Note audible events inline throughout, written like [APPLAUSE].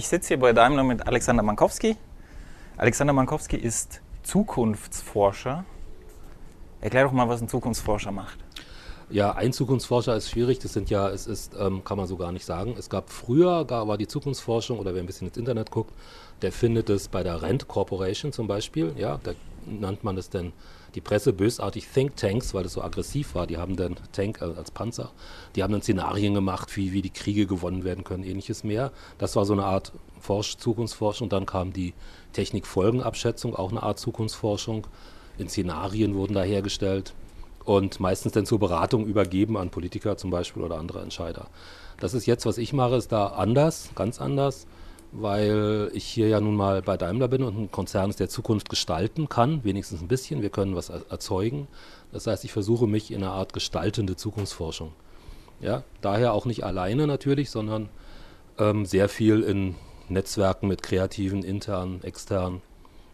Ich sitze hier bei Daimler mit Alexander Mankowski. Alexander Mankowski ist Zukunftsforscher. Erklär doch mal, was ein Zukunftsforscher macht. Ja, ein Zukunftsforscher ist schwierig. Das sind ja, es ist, ähm, kann man so gar nicht sagen. Es gab früher, gar war die Zukunftsforschung oder wer ein bisschen ins Internet guckt, der findet es bei der Rent Corporation zum Beispiel. Ja, da nannt man es denn die Presse bösartig Think Tanks, weil das so aggressiv war. Die haben dann Tank äh, als Panzer, die haben dann Szenarien gemacht, wie, wie die Kriege gewonnen werden können, ähnliches mehr. Das war so eine Art Forsch Zukunftsforschung. Dann kam die Technikfolgenabschätzung, auch eine Art Zukunftsforschung. In Szenarien wurden da hergestellt und meistens dann zur Beratung übergeben an Politiker zum Beispiel oder andere Entscheider. Das ist jetzt, was ich mache, ist da anders, ganz anders, weil ich hier ja nun mal bei Daimler bin und ein Konzern ist, der Zukunft gestalten kann, wenigstens ein bisschen. Wir können was erzeugen. Das heißt, ich versuche mich in einer Art gestaltende Zukunftsforschung. Ja, daher auch nicht alleine natürlich, sondern ähm, sehr viel in Netzwerken mit Kreativen, intern, extern,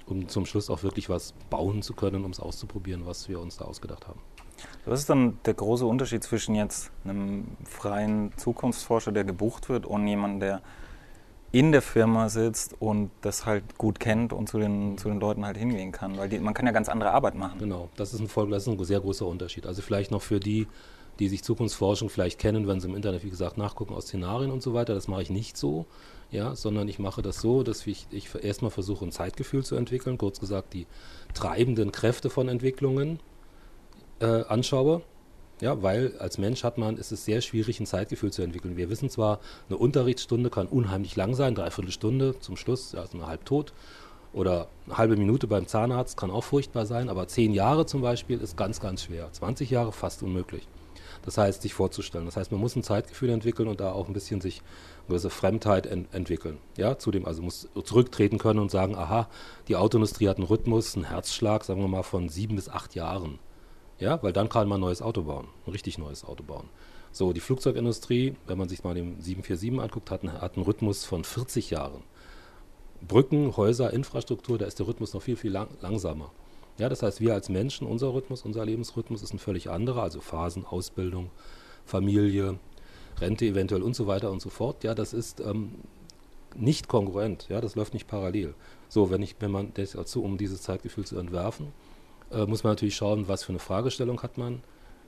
um zum Schluss auch wirklich was bauen zu können, um es auszuprobieren, was wir uns da ausgedacht haben. Was ist dann der große Unterschied zwischen jetzt einem freien Zukunftsforscher, der gebucht wird, und jemandem, der in der Firma sitzt und das halt gut kennt und zu den, zu den Leuten halt hingehen kann? Weil die, man kann ja ganz andere Arbeit machen. Genau, das ist, ein Folge, das ist ein sehr großer Unterschied. Also vielleicht noch für die, die sich Zukunftsforschung vielleicht kennen, wenn sie im Internet, wie gesagt, nachgucken aus Szenarien und so weiter. Das mache ich nicht so, ja, sondern ich mache das so, dass ich, ich erstmal versuche, ein Zeitgefühl zu entwickeln, kurz gesagt die treibenden Kräfte von Entwicklungen äh, anschaue. Ja, weil als Mensch hat man, ist es sehr schwierig, ein Zeitgefühl zu entwickeln. Wir wissen zwar, eine Unterrichtsstunde kann unheimlich lang sein, dreiviertel Stunde zum Schluss, also eine halbtot. Oder eine halbe Minute beim Zahnarzt kann auch furchtbar sein, aber zehn Jahre zum Beispiel ist ganz, ganz schwer. 20 Jahre fast unmöglich. Das heißt, sich vorzustellen. Das heißt, man muss ein Zeitgefühl entwickeln und da auch ein bisschen sich eine gewisse Fremdheit ent entwickeln. Ja, zudem also muss zurücktreten können und sagen, aha, die Autoindustrie hat einen Rhythmus, einen Herzschlag, sagen wir mal, von sieben bis acht Jahren. Ja, weil dann kann man ein neues Auto bauen, ein richtig neues Auto bauen. So, die Flugzeugindustrie, wenn man sich mal den 747 anguckt, hat einen, hat einen Rhythmus von 40 Jahren. Brücken, Häuser, Infrastruktur, da ist der Rhythmus noch viel, viel lang, langsamer. Ja, das heißt, wir als Menschen, unser Rhythmus, unser Lebensrhythmus ist ein völlig anderer, also Phasen, Ausbildung, Familie, Rente eventuell und so weiter und so fort. Ja, das ist ähm, nicht kongruent, ja, das läuft nicht parallel. So, wenn ich, wenn man dazu, um dieses Zeitgefühl zu entwerfen, äh, muss man natürlich schauen, was für eine Fragestellung hat man.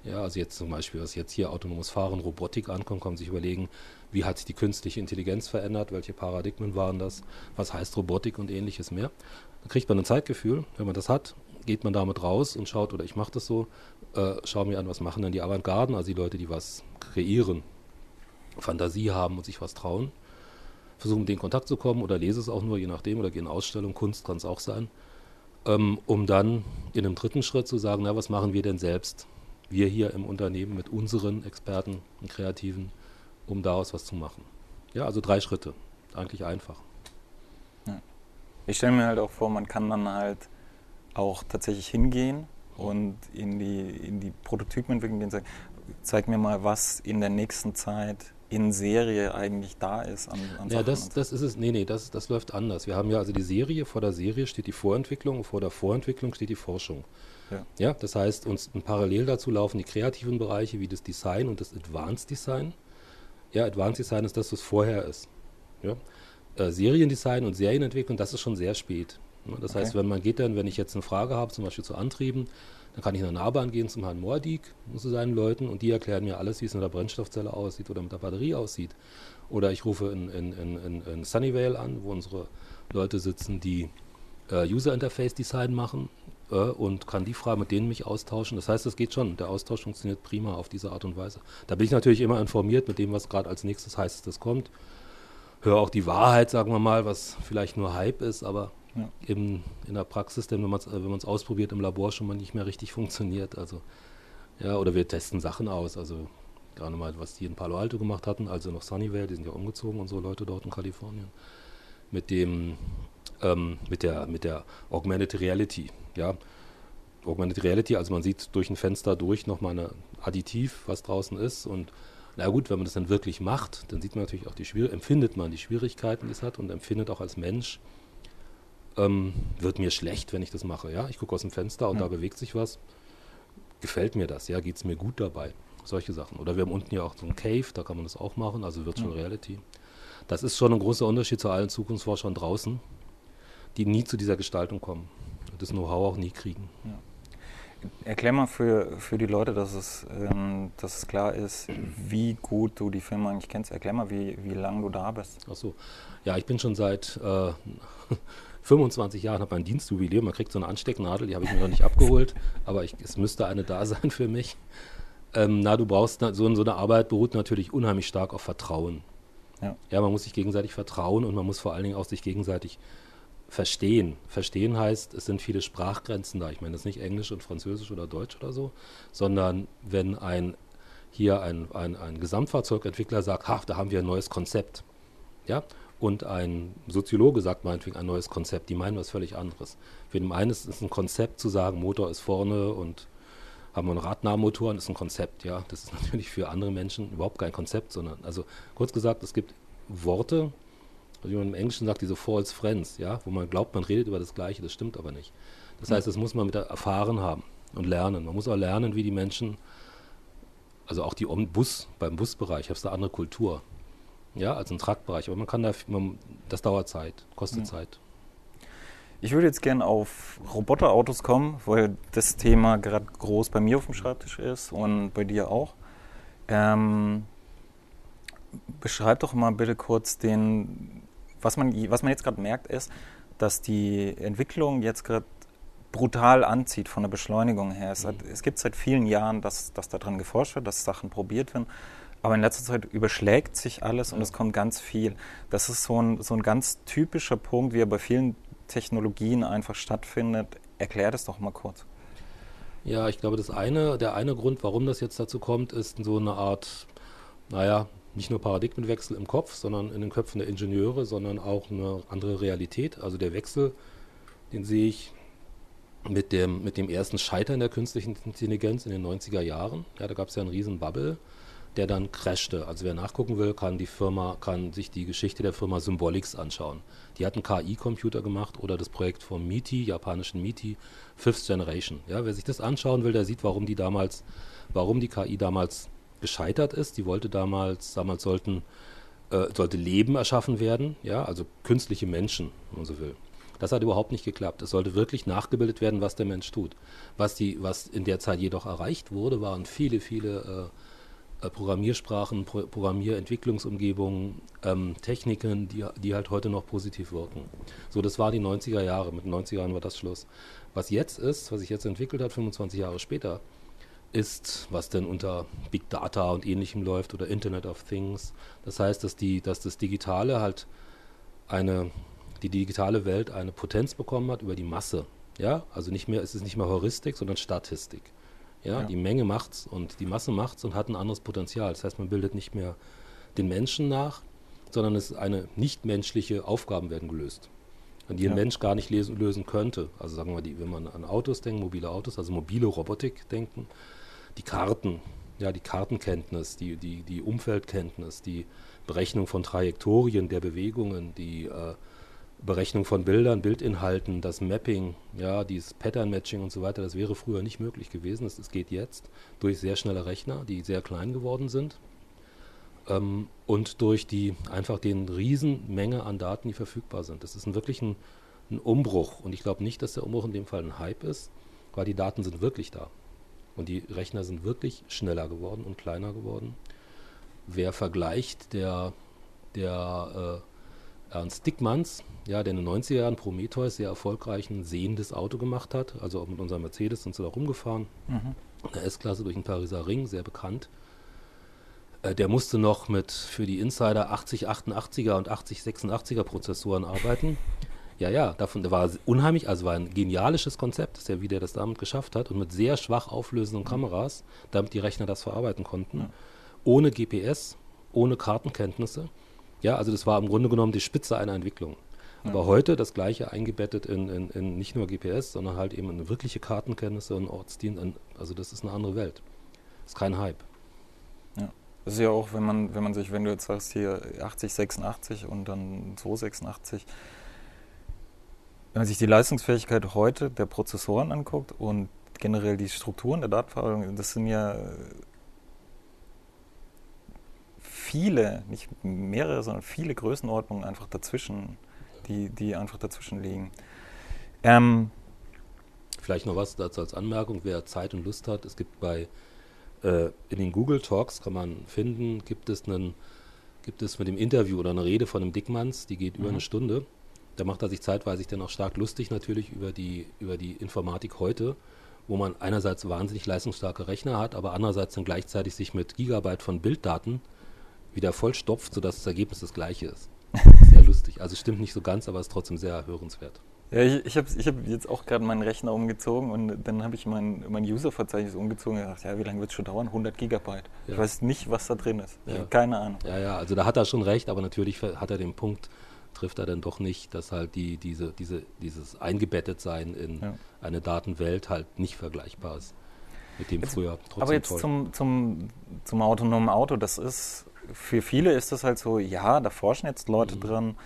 Ja, also jetzt zum Beispiel, was jetzt hier autonomes Fahren, Robotik ankommt, kann man sich überlegen, wie hat sich die künstliche Intelligenz verändert, welche Paradigmen waren das, was heißt Robotik und ähnliches mehr. Da kriegt man ein Zeitgefühl. Wenn man das hat, geht man damit raus und schaut, oder ich mache das so, äh, schaue mir an, was machen denn die Avantgarden, also die Leute, die was kreieren, Fantasie haben und sich was trauen. Versuche mit denen in Kontakt zu kommen oder lese es auch nur, je nachdem, oder gehe in Ausstellung, Kunst kann es auch sein ähm, um dann in einem dritten Schritt zu sagen, na, was machen wir denn selbst, wir hier im Unternehmen mit unseren Experten und Kreativen, um daraus was zu machen. Ja, also drei Schritte, eigentlich einfach. Ich stelle mir halt auch vor, man kann dann halt auch tatsächlich hingehen und in die, in die Prototypen entwickeln und sagen, zeig mir mal, was in der nächsten Zeit in Serie eigentlich da ist. An, an ja, das, das ist es. Nee, nee, das, das läuft anders. Wir haben ja also die Serie, vor der Serie steht die Vorentwicklung und vor der Vorentwicklung steht die Forschung. Ja. ja, das heißt, uns parallel dazu laufen die kreativen Bereiche wie das Design und das Advanced Design. Ja, Advanced Design ist das, was vorher ist. Ja? Äh, Seriendesign und Serienentwicklung, das ist schon sehr spät. Das okay. heißt, wenn man geht dann, wenn ich jetzt eine Frage habe, zum Beispiel zu Antrieben, dann kann ich nach Nahbahn gehen zum Herrn Mordig, zu seinen Leuten, und die erklären mir alles, wie es mit der Brennstoffzelle aussieht oder mit der Batterie aussieht. Oder ich rufe in, in, in, in Sunnyvale an, wo unsere Leute sitzen, die äh, User Interface Design machen äh, und kann die Frage mit denen mich austauschen. Das heißt, es geht schon. Der Austausch funktioniert prima auf diese Art und Weise. Da bin ich natürlich immer informiert mit dem, was gerade als nächstes heißt, das kommt. Höre auch die Wahrheit, sagen wir mal, was vielleicht nur Hype ist, aber ja. in, in der Praxis, denn wenn man es äh, wenn ausprobiert im Labor schon mal nicht mehr richtig funktioniert. Also ja, oder wir testen Sachen aus. Also gerade mal, was die in Palo Alto gemacht hatten, also noch Sunnyvale, die sind ja umgezogen, unsere Leute dort in Kalifornien, mit dem ähm, mit der mit der Augmented Reality, ja. Augmented Reality, also man sieht durch ein Fenster durch nochmal ein Additiv, was draußen ist und na gut, wenn man das dann wirklich macht, dann sieht man natürlich auch die Schwierigkeiten, empfindet man die Schwierigkeiten, die es hat und empfindet auch als Mensch, ähm, wird mir schlecht, wenn ich das mache. Ja? Ich gucke aus dem Fenster und ja. da bewegt sich was. Gefällt mir das? Ja, geht es mir gut dabei? Solche Sachen. Oder wir haben unten ja auch so ein Cave, da kann man das auch machen, also Virtual ja. Reality. Das ist schon ein großer Unterschied zu allen Zukunftsforschern draußen, die nie zu dieser Gestaltung kommen und das Know-how auch nie kriegen. Ja. Erklär mal für, für die Leute, dass es, ähm, dass es klar ist, wie gut du die Firma eigentlich kennst. Erklär mal, wie, wie lange du da bist. Ach so. Ja, ich bin schon seit äh, 25 Jahren, habe mein Dienstjubiläum. Man kriegt so eine Anstecknadel, die habe ich mir noch nicht abgeholt, aber ich, es müsste eine da sein für mich. Ähm, na, du brauchst, so, so eine Arbeit beruht natürlich unheimlich stark auf Vertrauen. Ja. ja, man muss sich gegenseitig vertrauen und man muss vor allen Dingen auch sich gegenseitig verstehen. Verstehen heißt, es sind viele Sprachgrenzen da. Ich meine, das ist nicht Englisch und Französisch oder Deutsch oder so, sondern wenn ein hier ein, ein, ein Gesamtfahrzeugentwickler sagt, ha, da haben wir ein neues Konzept. Ja, und ein Soziologe sagt meinetwegen ein neues Konzept, die meinen was völlig anderes. Für den einen ist es ein Konzept zu sagen, Motor ist vorne und haben wir einen Radnahmotor und ist ein Konzept, ja. Das ist [LAUGHS] natürlich für andere Menschen überhaupt kein Konzept, sondern, also kurz gesagt, es gibt Worte, also wie man im Englischen sagt, diese false friends, ja, wo man glaubt, man redet über das Gleiche, das stimmt aber nicht. Das heißt, das muss man mit erfahren haben und lernen. Man muss auch lernen, wie die Menschen, also auch die Bus, beim Busbereich, hast du eine andere Kultur, ja, als im Traktbereich. Aber man kann da, man, das dauert Zeit, kostet ja. Zeit. Ich würde jetzt gerne auf Roboterautos kommen, weil das Thema gerade groß bei mir auf dem Schreibtisch ist und bei dir auch. Ähm, beschreib doch mal bitte kurz den, was man, was man jetzt gerade merkt, ist, dass die Entwicklung jetzt gerade brutal anzieht von der Beschleunigung her. Es, hat, es gibt seit vielen Jahren, dass, dass daran geforscht wird, dass Sachen probiert werden. Aber in letzter Zeit überschlägt sich alles und es kommt ganz viel. Das ist so ein, so ein ganz typischer Punkt, wie er bei vielen Technologien einfach stattfindet. Erklär das doch mal kurz. Ja, ich glaube, das eine, der eine Grund, warum das jetzt dazu kommt, ist so eine Art, naja, nicht nur Paradigmenwechsel im Kopf, sondern in den Köpfen der Ingenieure, sondern auch eine andere Realität. Also der Wechsel, den sehe ich mit dem, mit dem ersten Scheitern der künstlichen Intelligenz in den 90er Jahren. Ja, da gab es ja einen riesen Bubble, der dann crashte. Also wer nachgucken will, kann die Firma, kann sich die Geschichte der Firma Symbolics anschauen. Die hatten KI-Computer gemacht oder das Projekt vom MITI, japanischen MITI, Fifth Generation. Ja, wer sich das anschauen will, der sieht, warum die damals, warum die KI damals gescheitert ist. Die wollte damals, damals sollten, äh, sollte Leben erschaffen werden, ja, also künstliche Menschen, wenn man so will. Das hat überhaupt nicht geklappt. Es sollte wirklich nachgebildet werden, was der Mensch tut. Was, die, was in der Zeit jedoch erreicht wurde, waren viele, viele äh Programmiersprachen, Pro Programmierentwicklungsumgebungen, ähm, Techniken, die, die halt heute noch positiv wirken. So, das war die 90er Jahre. Mit den 90er Jahren war das Schluss. Was jetzt ist, was sich jetzt entwickelt hat, 25 Jahre später, ist, was denn unter Big Data und ähnlichem läuft oder Internet of Things. Das heißt, dass, die, dass das Digitale halt eine, die digitale Welt eine Potenz bekommen hat über die Masse. Ja, also nicht mehr, es ist nicht mehr Heuristik, sondern Statistik. Ja, ja. die Menge macht's und die Masse macht's und hat ein anderes Potenzial. Das heißt, man bildet nicht mehr den Menschen nach, sondern es ist eine nichtmenschliche Aufgaben werden gelöst. Die ein ja. Mensch gar nicht lesen, lösen könnte. Also sagen wir, die, wenn man an Autos denkt, mobile Autos, also mobile Robotik denken, die Karten, ja, die Kartenkenntnis, die, die, die Umfeldkenntnis, die Berechnung von Trajektorien der Bewegungen, die äh, Berechnung von Bildern, Bildinhalten, das Mapping, ja, dieses Pattern Matching und so weiter, das wäre früher nicht möglich gewesen. Es, es geht jetzt durch sehr schnelle Rechner, die sehr klein geworden sind. Ähm, und durch die einfach den Riesenmenge an Daten, die verfügbar sind. Das ist ein, wirklich ein, ein Umbruch. Und ich glaube nicht, dass der Umbruch in dem Fall ein Hype ist, weil die Daten sind wirklich da. Und die Rechner sind wirklich schneller geworden und kleiner geworden. Wer vergleicht, der, der äh, Ernst Dickmanns, ja, der in den 90er Jahren Prometheus sehr erfolgreich ein sehendes Auto gemacht hat, also auch mit unserem Mercedes sind sie da rumgefahren, mhm. eine S-Klasse durch den Pariser Ring, sehr bekannt. Äh, der musste noch mit für die Insider 8088er und 8086er Prozessoren arbeiten. Ja, ja, davon der war unheimlich, also war ein genialisches Konzept, ist ja, wie der das damit geschafft hat und mit sehr schwach auflösenden Kameras, damit die Rechner das verarbeiten konnten, ja. ohne GPS, ohne Kartenkenntnisse. Ja, also das war im Grunde genommen die Spitze einer Entwicklung. Aber heute das gleiche eingebettet in, in, in, nicht nur GPS, sondern halt eben in wirkliche Kartenkenntnisse und Ortsdienst. Also das ist eine andere Welt. Das ist kein Hype. Ja. Das ist ja auch, wenn man, wenn man sich, wenn du jetzt sagst hier 8086 und dann 286, wenn man sich die Leistungsfähigkeit heute der Prozessoren anguckt und generell die Strukturen der Datenverarbeitung, das sind ja viele, nicht mehrere, sondern viele Größenordnungen einfach dazwischen, die, die einfach dazwischen liegen. Ähm, Vielleicht noch was dazu als Anmerkung, wer Zeit und Lust hat, es gibt bei äh, in den Google Talks kann man finden, gibt es einen gibt es mit dem Interview oder eine Rede von einem Dickmanns, die geht über mhm. eine Stunde. Da macht er sich zeitweise dann auch stark lustig natürlich über die, über die Informatik heute, wo man einerseits wahnsinnig leistungsstarke Rechner hat, aber andererseits dann gleichzeitig sich mit Gigabyte von Bilddaten wieder vollstopft, sodass das Ergebnis das gleiche ist. [LAUGHS] Sehr lustig. Also stimmt nicht so ganz, aber ist trotzdem sehr hörenswert. Ja, ich, ich habe ich hab jetzt auch gerade meinen Rechner umgezogen und dann habe ich mein, mein User-Verzeichnis umgezogen und gedacht, ja, wie lange wird es schon dauern? 100 Gigabyte. Ja. Ich weiß nicht, was da drin ist. Ja. keine Ahnung. Ja, ja, also da hat er schon recht, aber natürlich hat er den Punkt, trifft er dann doch nicht, dass halt die, diese, diese, dieses Eingebettetsein in ja. eine Datenwelt halt nicht vergleichbar ist mit dem jetzt, früher. Trotzdem aber jetzt zum, zum, zum autonomen Auto, das ist, für viele ist das halt so, ja, da forschen jetzt Leute mhm. dran,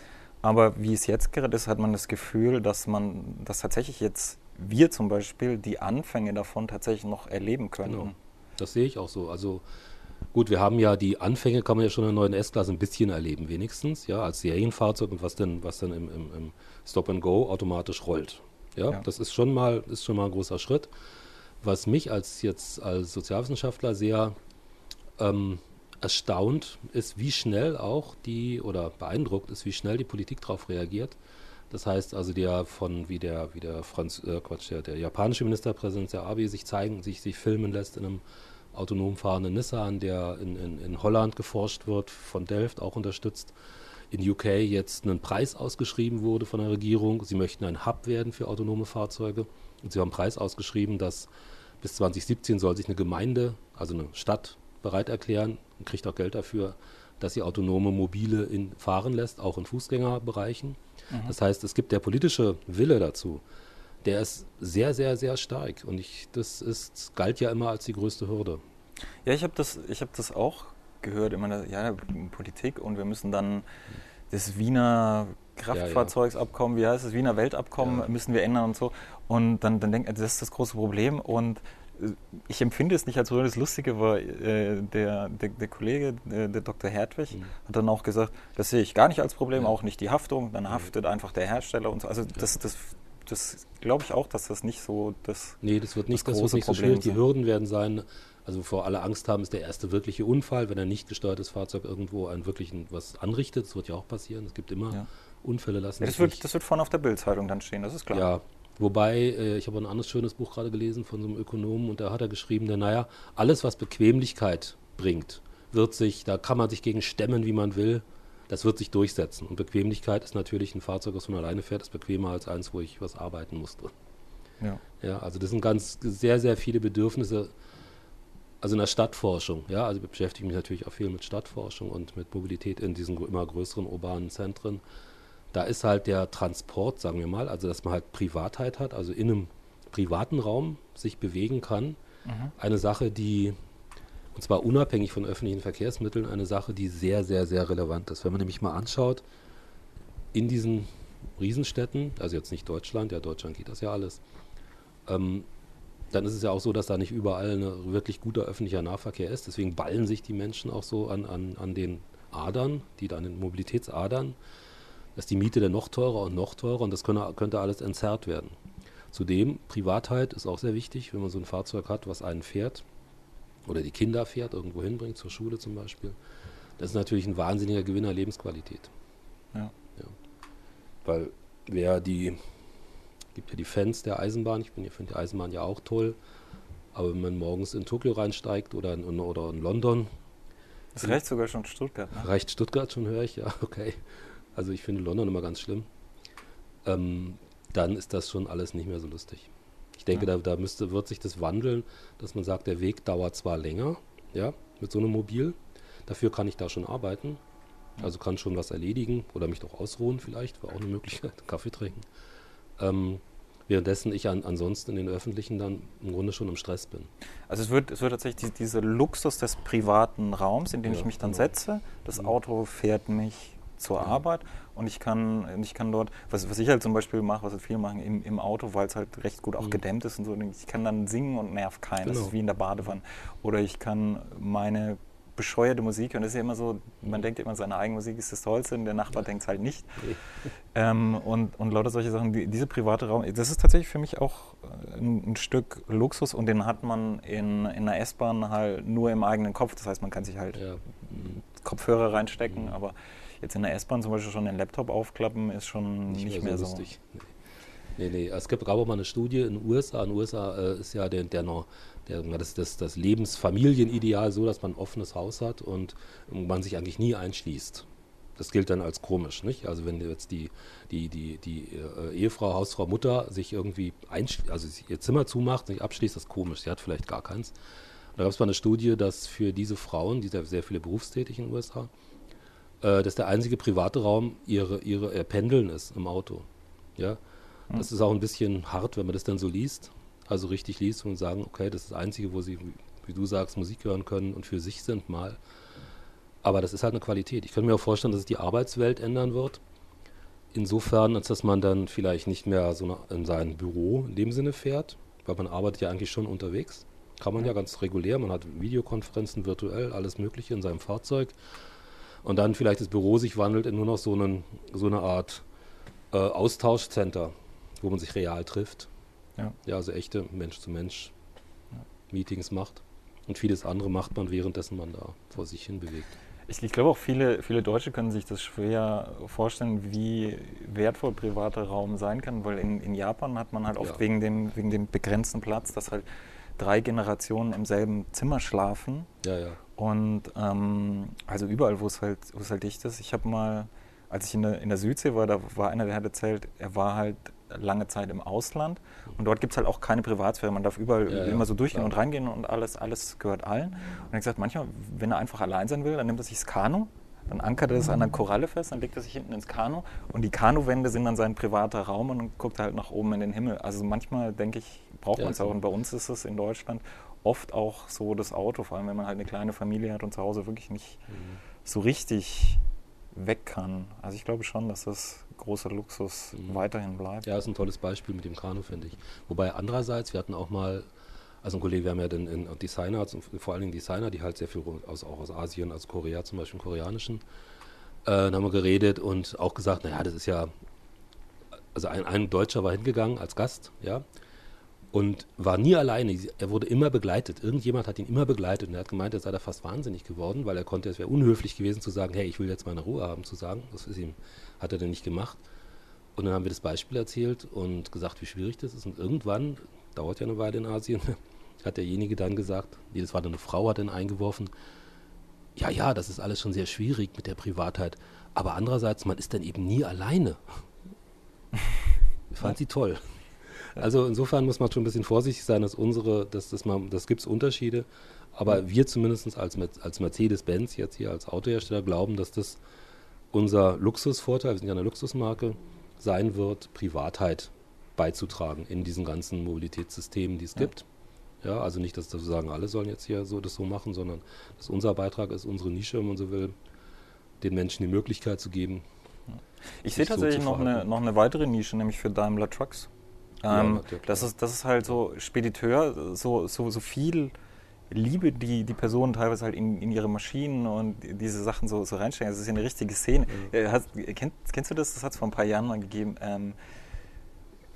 aber wie es jetzt gerade ist, hat man das Gefühl, dass man, dass tatsächlich jetzt wir zum Beispiel die Anfänge davon tatsächlich noch erleben können. Genau. Das sehe ich auch so. Also gut, wir haben ja die Anfänge, kann man ja schon in der neuen S-Klasse ein bisschen erleben, wenigstens, ja, als Serienfahrzeug und was dann, was dann im, im, im Stop and Go automatisch rollt. Ja, ja, das ist schon mal, ist schon mal ein großer Schritt. Was mich als jetzt als Sozialwissenschaftler sehr ähm, erstaunt ist, wie schnell auch die, oder beeindruckt ist, wie schnell die Politik darauf reagiert. Das heißt also, der von, wie der, wie der Franz, äh, Quatsch, der, der japanische Ministerpräsident der Abe sich zeigen, sich, sich filmen lässt in einem autonom fahrenden Nissan, der in, in, in Holland geforscht wird, von Delft auch unterstützt. In UK jetzt einen Preis ausgeschrieben wurde von der Regierung. Sie möchten ein Hub werden für autonome Fahrzeuge. Und sie haben einen Preis ausgeschrieben, dass bis 2017 soll sich eine Gemeinde, also eine Stadt, bereit erklären, und kriegt auch Geld dafür, dass sie autonome Mobile in, fahren lässt, auch in Fußgängerbereichen. Mhm. Das heißt, es gibt der politische Wille dazu, der ist sehr, sehr, sehr stark. Und ich, das ist, galt ja immer als die größte Hürde. Ja, ich habe das, hab das auch gehört, immer, ja, Politik und wir müssen dann das Wiener Kraftfahrzeugsabkommen, wie heißt es, Wiener Weltabkommen ja. müssen wir ändern und so. Und dann, dann denkt das ist das große Problem. Und ich empfinde es nicht als so das Lustige, weil äh, der, der, der, Kollege, der, der Dr. Hertwig, mhm. hat dann auch gesagt, das sehe ich gar nicht als Problem, ja. auch nicht die Haftung, dann haftet einfach der Hersteller und so. Also das, das, das glaube ich auch, dass das nicht so das Nee, das wird nicht, das, das wird nicht so schwierig. Die Hürden werden sein, also vor alle Angst haben, ist der erste wirkliche Unfall, wenn ein nicht gesteuertes Fahrzeug irgendwo ein wirklichen was anrichtet. Das wird ja auch passieren. Es gibt immer ja. Unfälle lassen. Ja, das, wird, das wird vorne auf der Bildzeitung dann stehen, das ist klar. Ja, Wobei, äh, ich habe ein anderes schönes Buch gerade gelesen von so einem Ökonomen und da hat er geschrieben, der, naja, alles, was Bequemlichkeit bringt, wird sich, da kann man sich gegen stemmen, wie man will, das wird sich durchsetzen. Und Bequemlichkeit ist natürlich ein Fahrzeug, das von alleine fährt, ist bequemer als eins, wo ich was arbeiten musste. Ja. ja also das sind ganz sehr, sehr viele Bedürfnisse, also in der Stadtforschung, ja, also ich beschäftige mich natürlich auch viel mit Stadtforschung und mit Mobilität in diesen immer größeren urbanen Zentren da ist halt der Transport, sagen wir mal, also dass man halt Privatheit hat, also in einem privaten Raum sich bewegen kann, mhm. eine Sache, die, und zwar unabhängig von öffentlichen Verkehrsmitteln, eine Sache, die sehr, sehr, sehr relevant ist. Wenn man nämlich mal anschaut, in diesen Riesenstädten, also jetzt nicht Deutschland, ja, Deutschland geht das ja alles, ähm, dann ist es ja auch so, dass da nicht überall ein wirklich guter öffentlicher Nahverkehr ist. Deswegen ballen sich die Menschen auch so an, an, an den Adern, die dann in Mobilitätsadern ist die Miete dann noch teurer und noch teurer und das könnte, könnte alles entzerrt werden. Zudem, Privatheit ist auch sehr wichtig, wenn man so ein Fahrzeug hat, was einen fährt oder die Kinder fährt, irgendwo hinbringt, zur Schule zum Beispiel. Das ist natürlich ein wahnsinniger Gewinner Lebensqualität. Ja. ja. Weil wer die, gibt ja die Fans der Eisenbahn, ich finde die Eisenbahn ja auch toll, aber wenn man morgens in Tokio reinsteigt oder in, oder in London. Das reicht sogar schon Stuttgart. Ne? Reicht Stuttgart schon, höre ich, ja, [LAUGHS] okay also ich finde London immer ganz schlimm, ähm, dann ist das schon alles nicht mehr so lustig. Ich denke, ja. da, da müsste, wird sich das wandeln, dass man sagt, der Weg dauert zwar länger, ja, mit so einem Mobil, dafür kann ich da schon arbeiten, also kann schon was erledigen oder mich doch ausruhen vielleicht, war auch eine Möglichkeit, [LAUGHS] Kaffee trinken. Ähm, währenddessen ich an, ansonsten in den öffentlichen dann im Grunde schon im Stress bin. Also es wird, es wird tatsächlich die, dieser Luxus des privaten Raums, in den ja, ich mich dann genau. setze, das mhm. Auto fährt mich zur ja. Arbeit und ich kann, ich kann dort, was, was ich halt zum Beispiel mache, was halt viele machen, im, im Auto, weil es halt recht gut auch mhm. gedämmt ist und so, ich kann dann singen und nerv keinen, genau. das ist wie in der Badewanne. Oder ich kann meine bescheuerte Musik hören. Das ist ja immer so, man denkt immer, seine eigene Musik ist das Tollste und der Nachbar ja. denkt es halt nicht. ähm, und, und lauter solche Sachen, die, diese private Raum, das ist tatsächlich für mich auch ein, ein Stück Luxus und den hat man in, in einer S-Bahn halt nur im eigenen Kopf. Das heißt, man kann sich halt ja. Kopfhörer reinstecken, mhm. aber jetzt in der S-Bahn zum Beispiel schon den Laptop aufklappen, ist schon nicht, nicht mehr, so. Lustig. Nee. Nee, nee. Es gibt aber mal eine Studie in den USA. In den USA äh, ist ja der, der der, das, das, das Lebensfamilienideal so, dass man ein offenes Haus hat und man sich eigentlich nie einschließt. Das gilt dann als komisch, nicht? Also wenn jetzt die, die, die, die äh, Ehefrau, Hausfrau, Mutter sich irgendwie also ihr Zimmer zumacht, sich abschließt, das ist komisch. Sie hat vielleicht gar keins. Da gab es mal eine Studie, dass für diese Frauen, die sind sehr viele berufstätig in den USA, äh, dass der einzige private Raum ihre, ihre ihr Pendeln ist im Auto. Ja, das ist auch ein bisschen hart, wenn man das dann so liest, also richtig liest und sagen, okay, das ist das Einzige, wo sie, wie du sagst, Musik hören können und für sich sind mal. Aber das ist halt eine Qualität. Ich könnte mir auch vorstellen, dass es die Arbeitswelt ändern wird. Insofern, als dass man dann vielleicht nicht mehr so in sein Büro in dem Sinne fährt, weil man arbeitet ja eigentlich schon unterwegs. Kann man ja ganz regulär, man hat Videokonferenzen virtuell, alles Mögliche in seinem Fahrzeug. Und dann vielleicht das Büro sich wandelt in nur noch so, einen, so eine Art äh, Austauschcenter, wo man sich real trifft. Ja, ja also echte Mensch-zu-Mensch-Meetings macht. Und vieles andere macht man, währenddessen man da vor sich hin bewegt. Ich, ich, glaube auch viele, viele Deutsche können sich das schwer vorstellen, wie wertvoll privater Raum sein kann, weil in, in Japan hat man halt oft ja. wegen, dem, wegen dem begrenzten Platz, dass halt drei Generationen im selben Zimmer schlafen. Ja, ja. Und ähm, also überall, wo es halt, wo es halt dicht ist. Ich habe mal, als ich in der, in der Südsee war, da war einer, der hat erzählt, er war halt lange Zeit im Ausland und dort gibt es halt auch keine Privatsphäre. Man darf überall ja, immer so durchgehen klar. und reingehen und alles, alles gehört allen. Und er hat gesagt, manchmal, wenn er einfach allein sein will, dann nimmt er sich das Kanu, dann ankert er das an einer Koralle fest, dann legt er sich hinten ins Kanu und die Kanuwände sind dann sein privater Raum und dann guckt er halt nach oben in den Himmel. Also manchmal denke ich, braucht ja, man es auch und bei uns ist es in Deutschland oft auch so das Auto, vor allem wenn man halt eine kleine Familie hat und zu Hause wirklich nicht mhm. so richtig weg kann. Also ich glaube schon, dass das großer Luxus mhm. weiterhin bleibt. Ja, ist ein tolles Beispiel mit dem Kanu, finde ich. Wobei andererseits, wir hatten auch mal, also ein Kollege, wir haben ja den, den Designer, vor allen Dingen Designer, die halt sehr viel aus, auch aus Asien, aus Korea zum Beispiel, Koreanischen, äh, dann haben wir geredet und auch gesagt, naja, das ist ja, also ein, ein Deutscher war hingegangen als Gast, ja, und war nie alleine. Er wurde immer begleitet. Irgendjemand hat ihn immer begleitet und er hat gemeint, er sei da fast wahnsinnig geworden, weil er konnte, es wäre unhöflich gewesen zu sagen, hey, ich will jetzt meine Ruhe haben, zu sagen. Das ist ihm, hat er denn nicht gemacht. Und dann haben wir das Beispiel erzählt und gesagt, wie schwierig das ist. Und irgendwann, dauert ja eine Weile in Asien, [LAUGHS] hat derjenige dann gesagt, nee, das war dann eine Frau, hat dann eingeworfen, ja, ja, das ist alles schon sehr schwierig mit der Privatheit. Aber andererseits, man ist dann eben nie alleine. [LAUGHS] Ich fand ja. sie toll. Also insofern muss man schon ein bisschen vorsichtig sein, dass unsere, dass das das gibt es Unterschiede, aber wir zumindest als, als Mercedes-Benz jetzt hier als Autohersteller glauben, dass das unser Luxusvorteil, wir sind ja eine Luxusmarke, sein wird, Privatheit beizutragen in diesen ganzen Mobilitätssystemen, die es ja. gibt. Ja, also nicht, dass wir sagen, alle sollen jetzt hier so das so machen, sondern dass unser Beitrag ist, unsere Nische, wenn man so will, den Menschen die Möglichkeit zu geben. Ich sehe tatsächlich so noch, eine, noch eine weitere Nische, nämlich für Daimler Trucks. Ähm, ja, das, ist, das ist halt so Spediteur, so, so, so viel Liebe, die die Personen teilweise halt in, in ihre Maschinen und diese Sachen so, so reinstecken. Das ist ja eine richtige Szene. Mhm. Äh, hast, kenn, kennst du das? Das hat es vor ein paar Jahren mal gegeben. Ähm,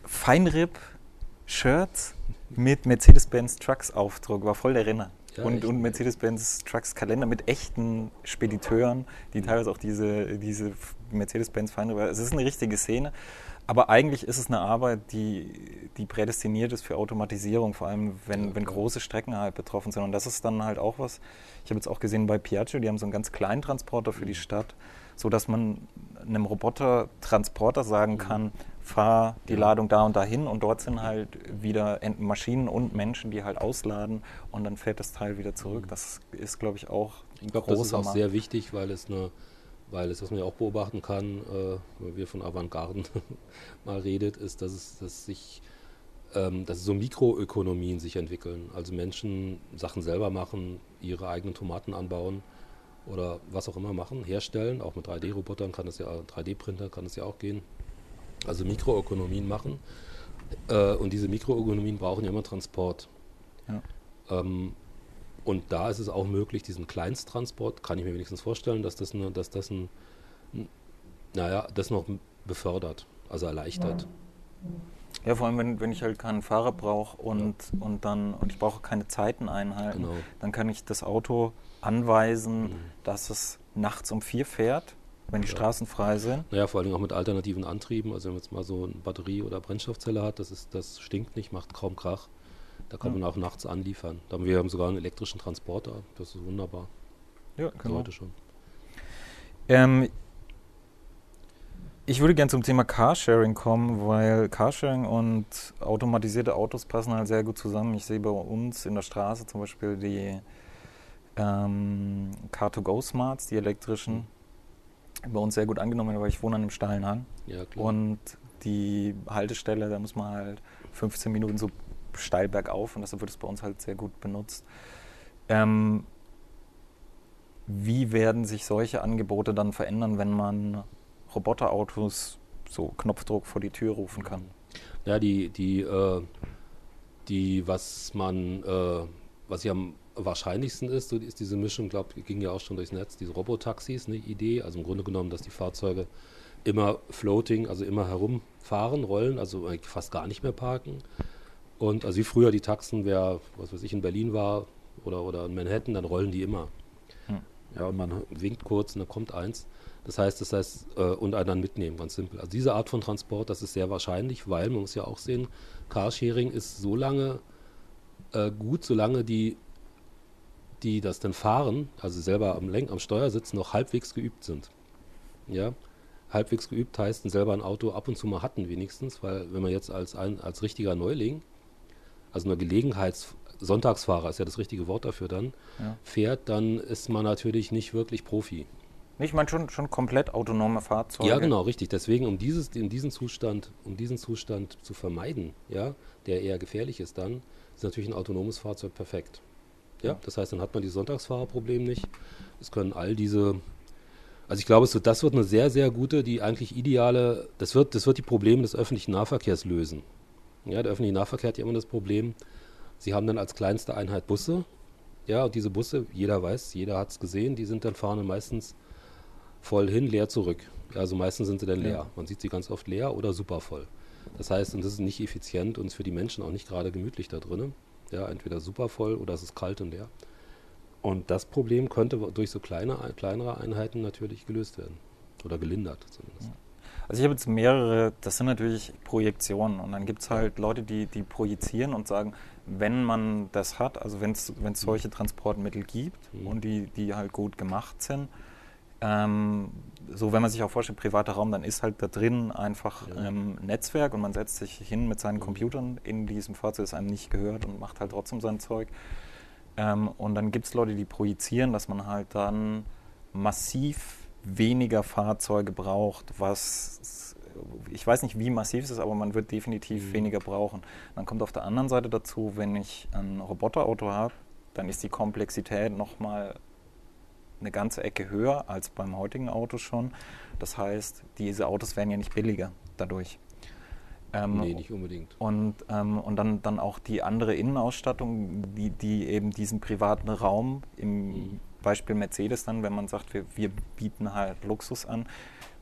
Feinripp-Shirts mit Mercedes-Benz Trucks-Aufdruck, war voll der Renner. Ja, und, und Mercedes-Benz Trucks Kalender mit echten Spediteuren, die mhm. teilweise auch diese, diese Mercedes-Benz Feinripp. Es ist eine richtige Szene. Aber eigentlich ist es eine Arbeit, die, die prädestiniert ist für Automatisierung, vor allem wenn, wenn große Strecken halt betroffen sind. Und das ist dann halt auch was, ich habe jetzt auch gesehen bei Piaggio, die haben so einen ganz kleinen Transporter für die mhm. Stadt, so dass man einem Roboter-Transporter sagen mhm. kann, fahr die. Ladung da und dahin und dort sind halt wieder Maschinen und Menschen, die halt ausladen und dann fährt das Teil wieder zurück. Mhm. Das ist, glaube ich, auch ein Ich glaube, das ist auch Markt. sehr wichtig, weil es eine weil es, was man ja auch beobachten kann, äh, wenn wir von Avantgarden [LAUGHS] mal redet, ist, dass es dass sich ähm, dass so Mikroökonomien sich entwickeln. Also Menschen Sachen selber machen, ihre eigenen Tomaten anbauen oder was auch immer machen, herstellen. Auch mit 3D-Robotern kann es ja, 3D-Printer kann es ja auch gehen. Also Mikroökonomien machen. Äh, und diese Mikroökonomien brauchen ja immer Transport. Ja. Ähm, und da ist es auch möglich, diesen Kleinsttransport, kann ich mir wenigstens vorstellen, dass das, eine, dass das ein, naja, das noch befördert, also erleichtert. Ja, vor allem, wenn, wenn ich halt keinen Fahrer brauche und, ja. und dann und ich brauche keine Zeiten einhalten, genau. dann kann ich das Auto anweisen, mhm. dass es nachts um vier fährt, wenn die ja. Straßen frei sind. Naja, vor allem auch mit alternativen Antrieben. Also wenn man jetzt mal so eine Batterie- oder Brennstoffzelle hat, das, ist, das stinkt nicht, macht kaum Krach. Da kann ja. man auch nachts anliefern. Da haben wir haben sogar einen elektrischen Transporter. Das ist wunderbar. Ja, genau. Heute schon. Ähm, ich würde gerne zum Thema Carsharing kommen, weil Carsharing und automatisierte Autos passen halt sehr gut zusammen. Ich sehe bei uns in der Straße zum Beispiel die ähm, Car2Go Smarts, die elektrischen, bei uns sehr gut angenommen, weil ich wohne an einem steilen Hang. Ja, klar. Und die Haltestelle, da muss man halt 15 Minuten so steil bergauf und deshalb wird es bei uns halt sehr gut benutzt. Ähm, wie werden sich solche Angebote dann verändern, wenn man Roboterautos so Knopfdruck vor die Tür rufen kann? Ja, die, die, äh, die was man, äh, was ja am wahrscheinlichsten ist, ist diese Mischung, glaube ging ja auch schon durchs Netz, diese Robotaxis, eine Idee, also im Grunde genommen, dass die Fahrzeuge immer floating, also immer herumfahren, rollen, also fast gar nicht mehr parken. Und also wie früher die Taxen, wer, was weiß ich, in Berlin war oder, oder in Manhattan, dann rollen die immer. Hm. Ja, und man winkt kurz und dann kommt eins. Das heißt, das heißt, äh, und einen dann mitnehmen, ganz simpel. Also diese Art von Transport, das ist sehr wahrscheinlich, weil man muss ja auch sehen, Carsharing ist so lange äh, gut, solange die, die das dann fahren, also selber am Lenk, am Steuersitz noch halbwegs geübt sind. Ja, halbwegs geübt heißt, selber ein Auto ab und zu mal hatten wenigstens, weil wenn man jetzt als ein als richtiger Neuling also eine Gelegenheits Sonntagsfahrer ist ja das richtige Wort dafür dann, ja. fährt, dann ist man natürlich nicht wirklich Profi. Ich meine schon, schon komplett autonome Fahrzeuge. Ja, genau, richtig. Deswegen, um dieses, in diesen Zustand, um diesen Zustand zu vermeiden, ja, der eher gefährlich ist dann, ist natürlich ein autonomes Fahrzeug perfekt. Ja, das heißt, dann hat man die Sonntagsfahrerproblem nicht. Es können all diese, also ich glaube, das wird eine sehr, sehr gute, die eigentlich ideale, das wird, das wird die Probleme des öffentlichen Nahverkehrs lösen. Ja, der öffentliche Nahverkehr hat ja immer das Problem, sie haben dann als kleinste Einheit Busse. Ja, und diese Busse, jeder weiß, jeder hat es gesehen, die sind dann fahren meistens voll hin, leer zurück. Also meistens sind sie dann leer. Ja. Man sieht sie ganz oft leer oder super voll. Das heißt, und das ist nicht effizient und ist für die Menschen auch nicht gerade gemütlich da drinnen. Ja, entweder super voll oder es ist kalt und leer. Und das Problem könnte durch so kleine, kleinere Einheiten natürlich gelöst werden. Oder gelindert zumindest. Also ich habe jetzt mehrere, das sind natürlich Projektionen und dann gibt es halt Leute, die, die projizieren und sagen, wenn man das hat, also wenn es mhm. solche Transportmittel gibt mhm. und die, die halt gut gemacht sind, ähm, so wenn man sich auch vorstellt, privater Raum, dann ist halt da drin einfach ja. ähm, Netzwerk und man setzt sich hin mit seinen mhm. Computern in diesem Fahrzeug, das einem nicht gehört und macht halt trotzdem sein Zeug. Ähm, und dann gibt es Leute, die projizieren, dass man halt dann massiv weniger Fahrzeuge braucht, was ich weiß nicht, wie massiv es ist, aber man wird definitiv mhm. weniger brauchen. Dann kommt auf der anderen Seite dazu, wenn ich ein Roboterauto habe, dann ist die Komplexität nochmal eine ganze Ecke höher als beim heutigen Auto schon. Das heißt, diese Autos werden ja nicht billiger dadurch. Ähm, nee, nicht unbedingt. Und, ähm, und dann, dann auch die andere Innenausstattung, die, die eben diesen privaten Raum im mhm. Beispiel Mercedes dann, wenn man sagt, wir, wir bieten halt Luxus an,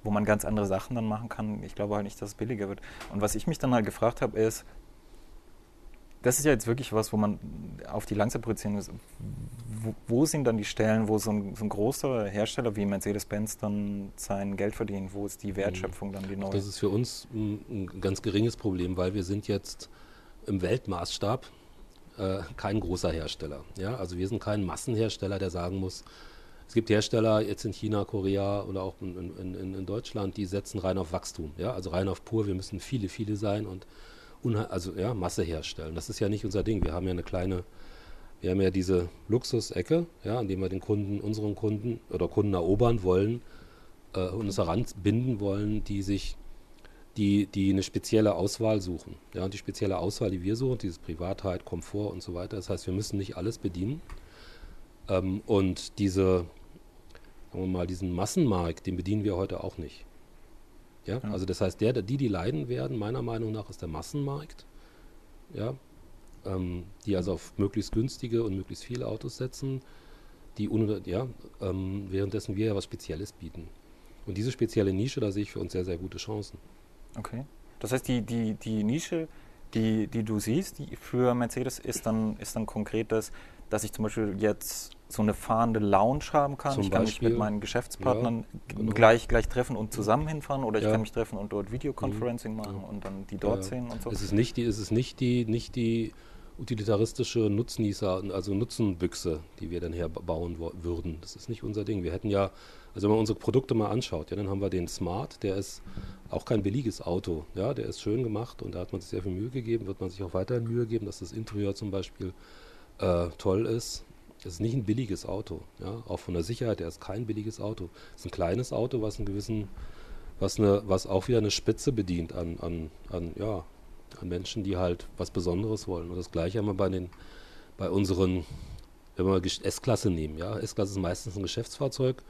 wo man ganz andere Sachen dann machen kann. Ich glaube halt nicht, dass es billiger wird. Und was ich mich dann halt gefragt habe, ist, das ist ja jetzt wirklich was, wo man auf die Langzeit projizieren muss. Wo, wo, sind dann die Stellen, wo so ein, so ein großer Hersteller wie Mercedes-Benz dann sein Geld verdient? Wo ist die Wertschöpfung dann die neue? Das ist für uns ein, ein ganz geringes Problem, weil wir sind jetzt im Weltmaßstab äh, kein großer Hersteller. Ja? Also wir sind kein Massenhersteller, der sagen muss, es gibt Hersteller jetzt in China, Korea oder auch in, in, in, Deutschland, die setzen rein auf Wachstum, ja? also rein auf pur, wir müssen viele, viele sein und also ja, Masse herstellen. Das ist ja nicht unser Ding. Wir haben ja eine kleine, wir haben ja diese Luxusecke, ja, in dem wir den Kunden, unseren Kunden oder Kunden erobern wollen, äh, uns heranbinden wollen, die sich die, die eine spezielle Auswahl suchen. Ja, und die spezielle Auswahl, die wir suchen, dieses Privatheit, Komfort und so weiter. Das heißt, wir müssen nicht alles bedienen. Ähm, und diese, sagen wir mal, diesen Massenmarkt, den bedienen wir heute auch nicht. Ja, ja. also das heißt, der, die, die leiden werden, meiner Meinung nach, ist der Massenmarkt. Ja, ähm, die also auf möglichst günstige und möglichst viele Autos setzen, die ja, ähm, währenddessen wir ja was Spezielles bieten. Und diese spezielle Nische, da sehe ich für uns sehr, sehr gute Chancen. Okay. Das heißt, die, die, die Nische, die, die du siehst die für Mercedes, ist dann, ist dann konkret das, dass ich zum Beispiel jetzt so eine fahrende Lounge haben kann. Zum ich kann Beispiel, mich mit meinen Geschäftspartnern ja, genau. gleich, gleich treffen und zusammen hinfahren oder ich ja. kann mich treffen und dort Videoconferencing mhm. machen ja. und dann die dort sehen und so. Es ist nicht die, es ist nicht die, nicht die utilitaristische Nutznießer, also Nutzenbüchse, die wir dann herbauen würden. Das ist nicht unser Ding. Wir hätten ja, also wenn man unsere Produkte mal anschaut, ja, dann haben wir den Smart, der ist auch kein billiges Auto. Ja, der ist schön gemacht und da hat man sich sehr viel Mühe gegeben, wird man sich auch weiterhin Mühe geben, dass das Interieur zum Beispiel äh, toll ist. Es ist nicht ein billiges Auto. Ja? Auch von der Sicherheit her ist kein billiges Auto. Es ist ein kleines Auto, was einen gewissen, was, eine, was auch wieder eine Spitze bedient an, an, an, ja, an Menschen, die halt was Besonderes wollen. Und das gleiche haben wir bei den, bei unseren, wenn wir S-Klasse nehmen, ja. S-Klasse ist meistens ein Geschäftsfahrzeug,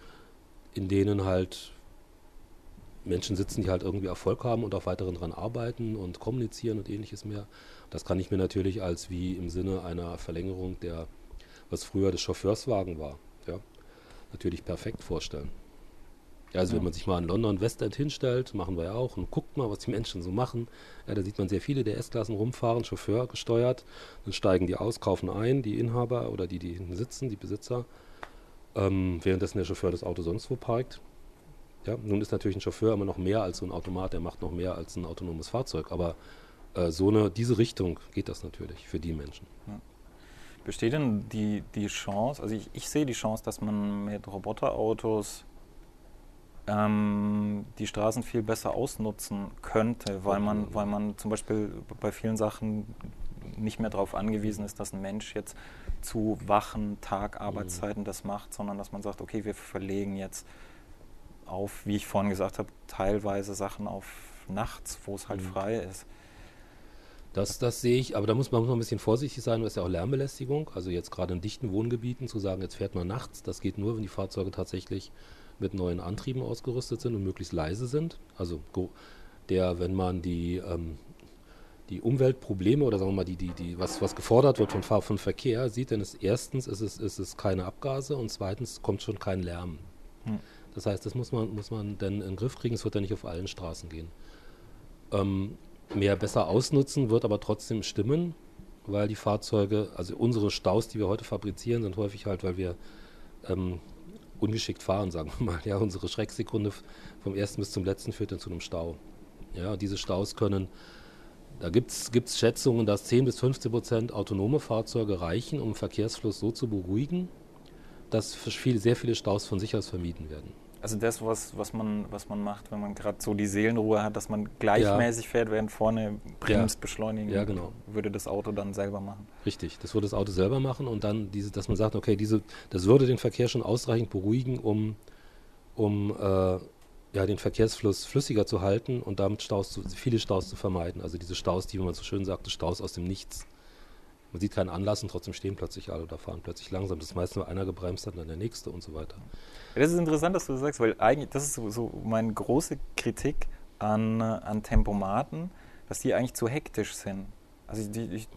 in denen halt Menschen sitzen, die halt irgendwie Erfolg haben und auch weiterhin daran arbeiten und kommunizieren und ähnliches mehr. Das kann ich mir natürlich als wie im Sinne einer Verlängerung der was früher das Chauffeurswagen war. Ja, natürlich perfekt vorstellen. Ja, also ja. wenn man sich mal in London Westend hinstellt, machen wir ja auch, und guckt mal, was die Menschen so machen. Ja, da sieht man sehr viele der S-Klassen rumfahren, Chauffeur gesteuert. Dann steigen die aus, kaufen ein, die Inhaber oder die, die hinten sitzen, die Besitzer. Ähm, währenddessen der Chauffeur das Auto sonst wo parkt. Ja, nun ist natürlich ein Chauffeur immer noch mehr als so ein Automat, der macht noch mehr als ein autonomes Fahrzeug. Aber äh, so eine, diese Richtung geht das natürlich für die Menschen. Ja. Besteht denn die, die Chance, also ich, ich sehe die Chance, dass man mit Roboterautos ähm, die Straßen viel besser ausnutzen könnte, weil man, weil man zum Beispiel bei vielen Sachen nicht mehr darauf angewiesen ist, dass ein Mensch jetzt zu wachen Tagarbeitszeiten mhm. das macht, sondern dass man sagt, okay, wir verlegen jetzt auf, wie ich vorhin gesagt habe, teilweise Sachen auf nachts, wo es halt mhm. frei ist. Das, das sehe ich, aber da muss man, muss man ein bisschen vorsichtig sein, das ist ja auch Lärmbelästigung. Also jetzt gerade in dichten Wohngebieten zu sagen, jetzt fährt man nachts, das geht nur, wenn die Fahrzeuge tatsächlich mit neuen Antrieben ausgerüstet sind und möglichst leise sind. Also der, wenn man die, ähm, die Umweltprobleme oder sagen wir mal, die, die, die, was, was gefordert wird von, von Verkehr, sieht, dann ist erstens ist es, ist es keine Abgase und zweitens kommt schon kein Lärm. Hm. Das heißt, das muss man, muss man dann in den Griff kriegen, es wird ja nicht auf allen Straßen gehen. Ähm, mehr besser ausnutzen, wird aber trotzdem stimmen, weil die Fahrzeuge, also unsere Staus, die wir heute fabrizieren, sind häufig halt, weil wir ähm, ungeschickt fahren, sagen wir mal. Ja, unsere Schrecksekunde vom ersten bis zum letzten führt dann zu einem Stau. Ja, diese Staus können, da gibt es Schätzungen, dass 10 bis 15 Prozent autonome Fahrzeuge reichen, um Verkehrsfluss so zu beruhigen, dass viel, sehr viele Staus von sich aus vermieden werden also das, was, was, man, was man macht, wenn man gerade so die Seelenruhe hat, dass man gleichmäßig ja. fährt, während vorne bremst, ja. beschleunigen, ja, genau. würde das Auto dann selber machen. Richtig, das würde das Auto selber machen und dann, diese, dass man sagt, okay, diese, das würde den Verkehr schon ausreichend beruhigen, um, um äh, ja, den Verkehrsfluss flüssiger zu halten und damit Staus zu, viele Staus zu vermeiden. Also diese Staus, die, wie man so schön sagt, Staus aus dem Nichts. Man sieht keinen Anlass und trotzdem stehen plötzlich alle oder fahren plötzlich langsam. Das meiste nur einer gebremst hat, dann der nächste und so weiter. Ja, das ist interessant, dass du das sagst, weil eigentlich, das ist so, so meine große Kritik an, an Tempomaten, dass die eigentlich zu hektisch sind. Also die, ich,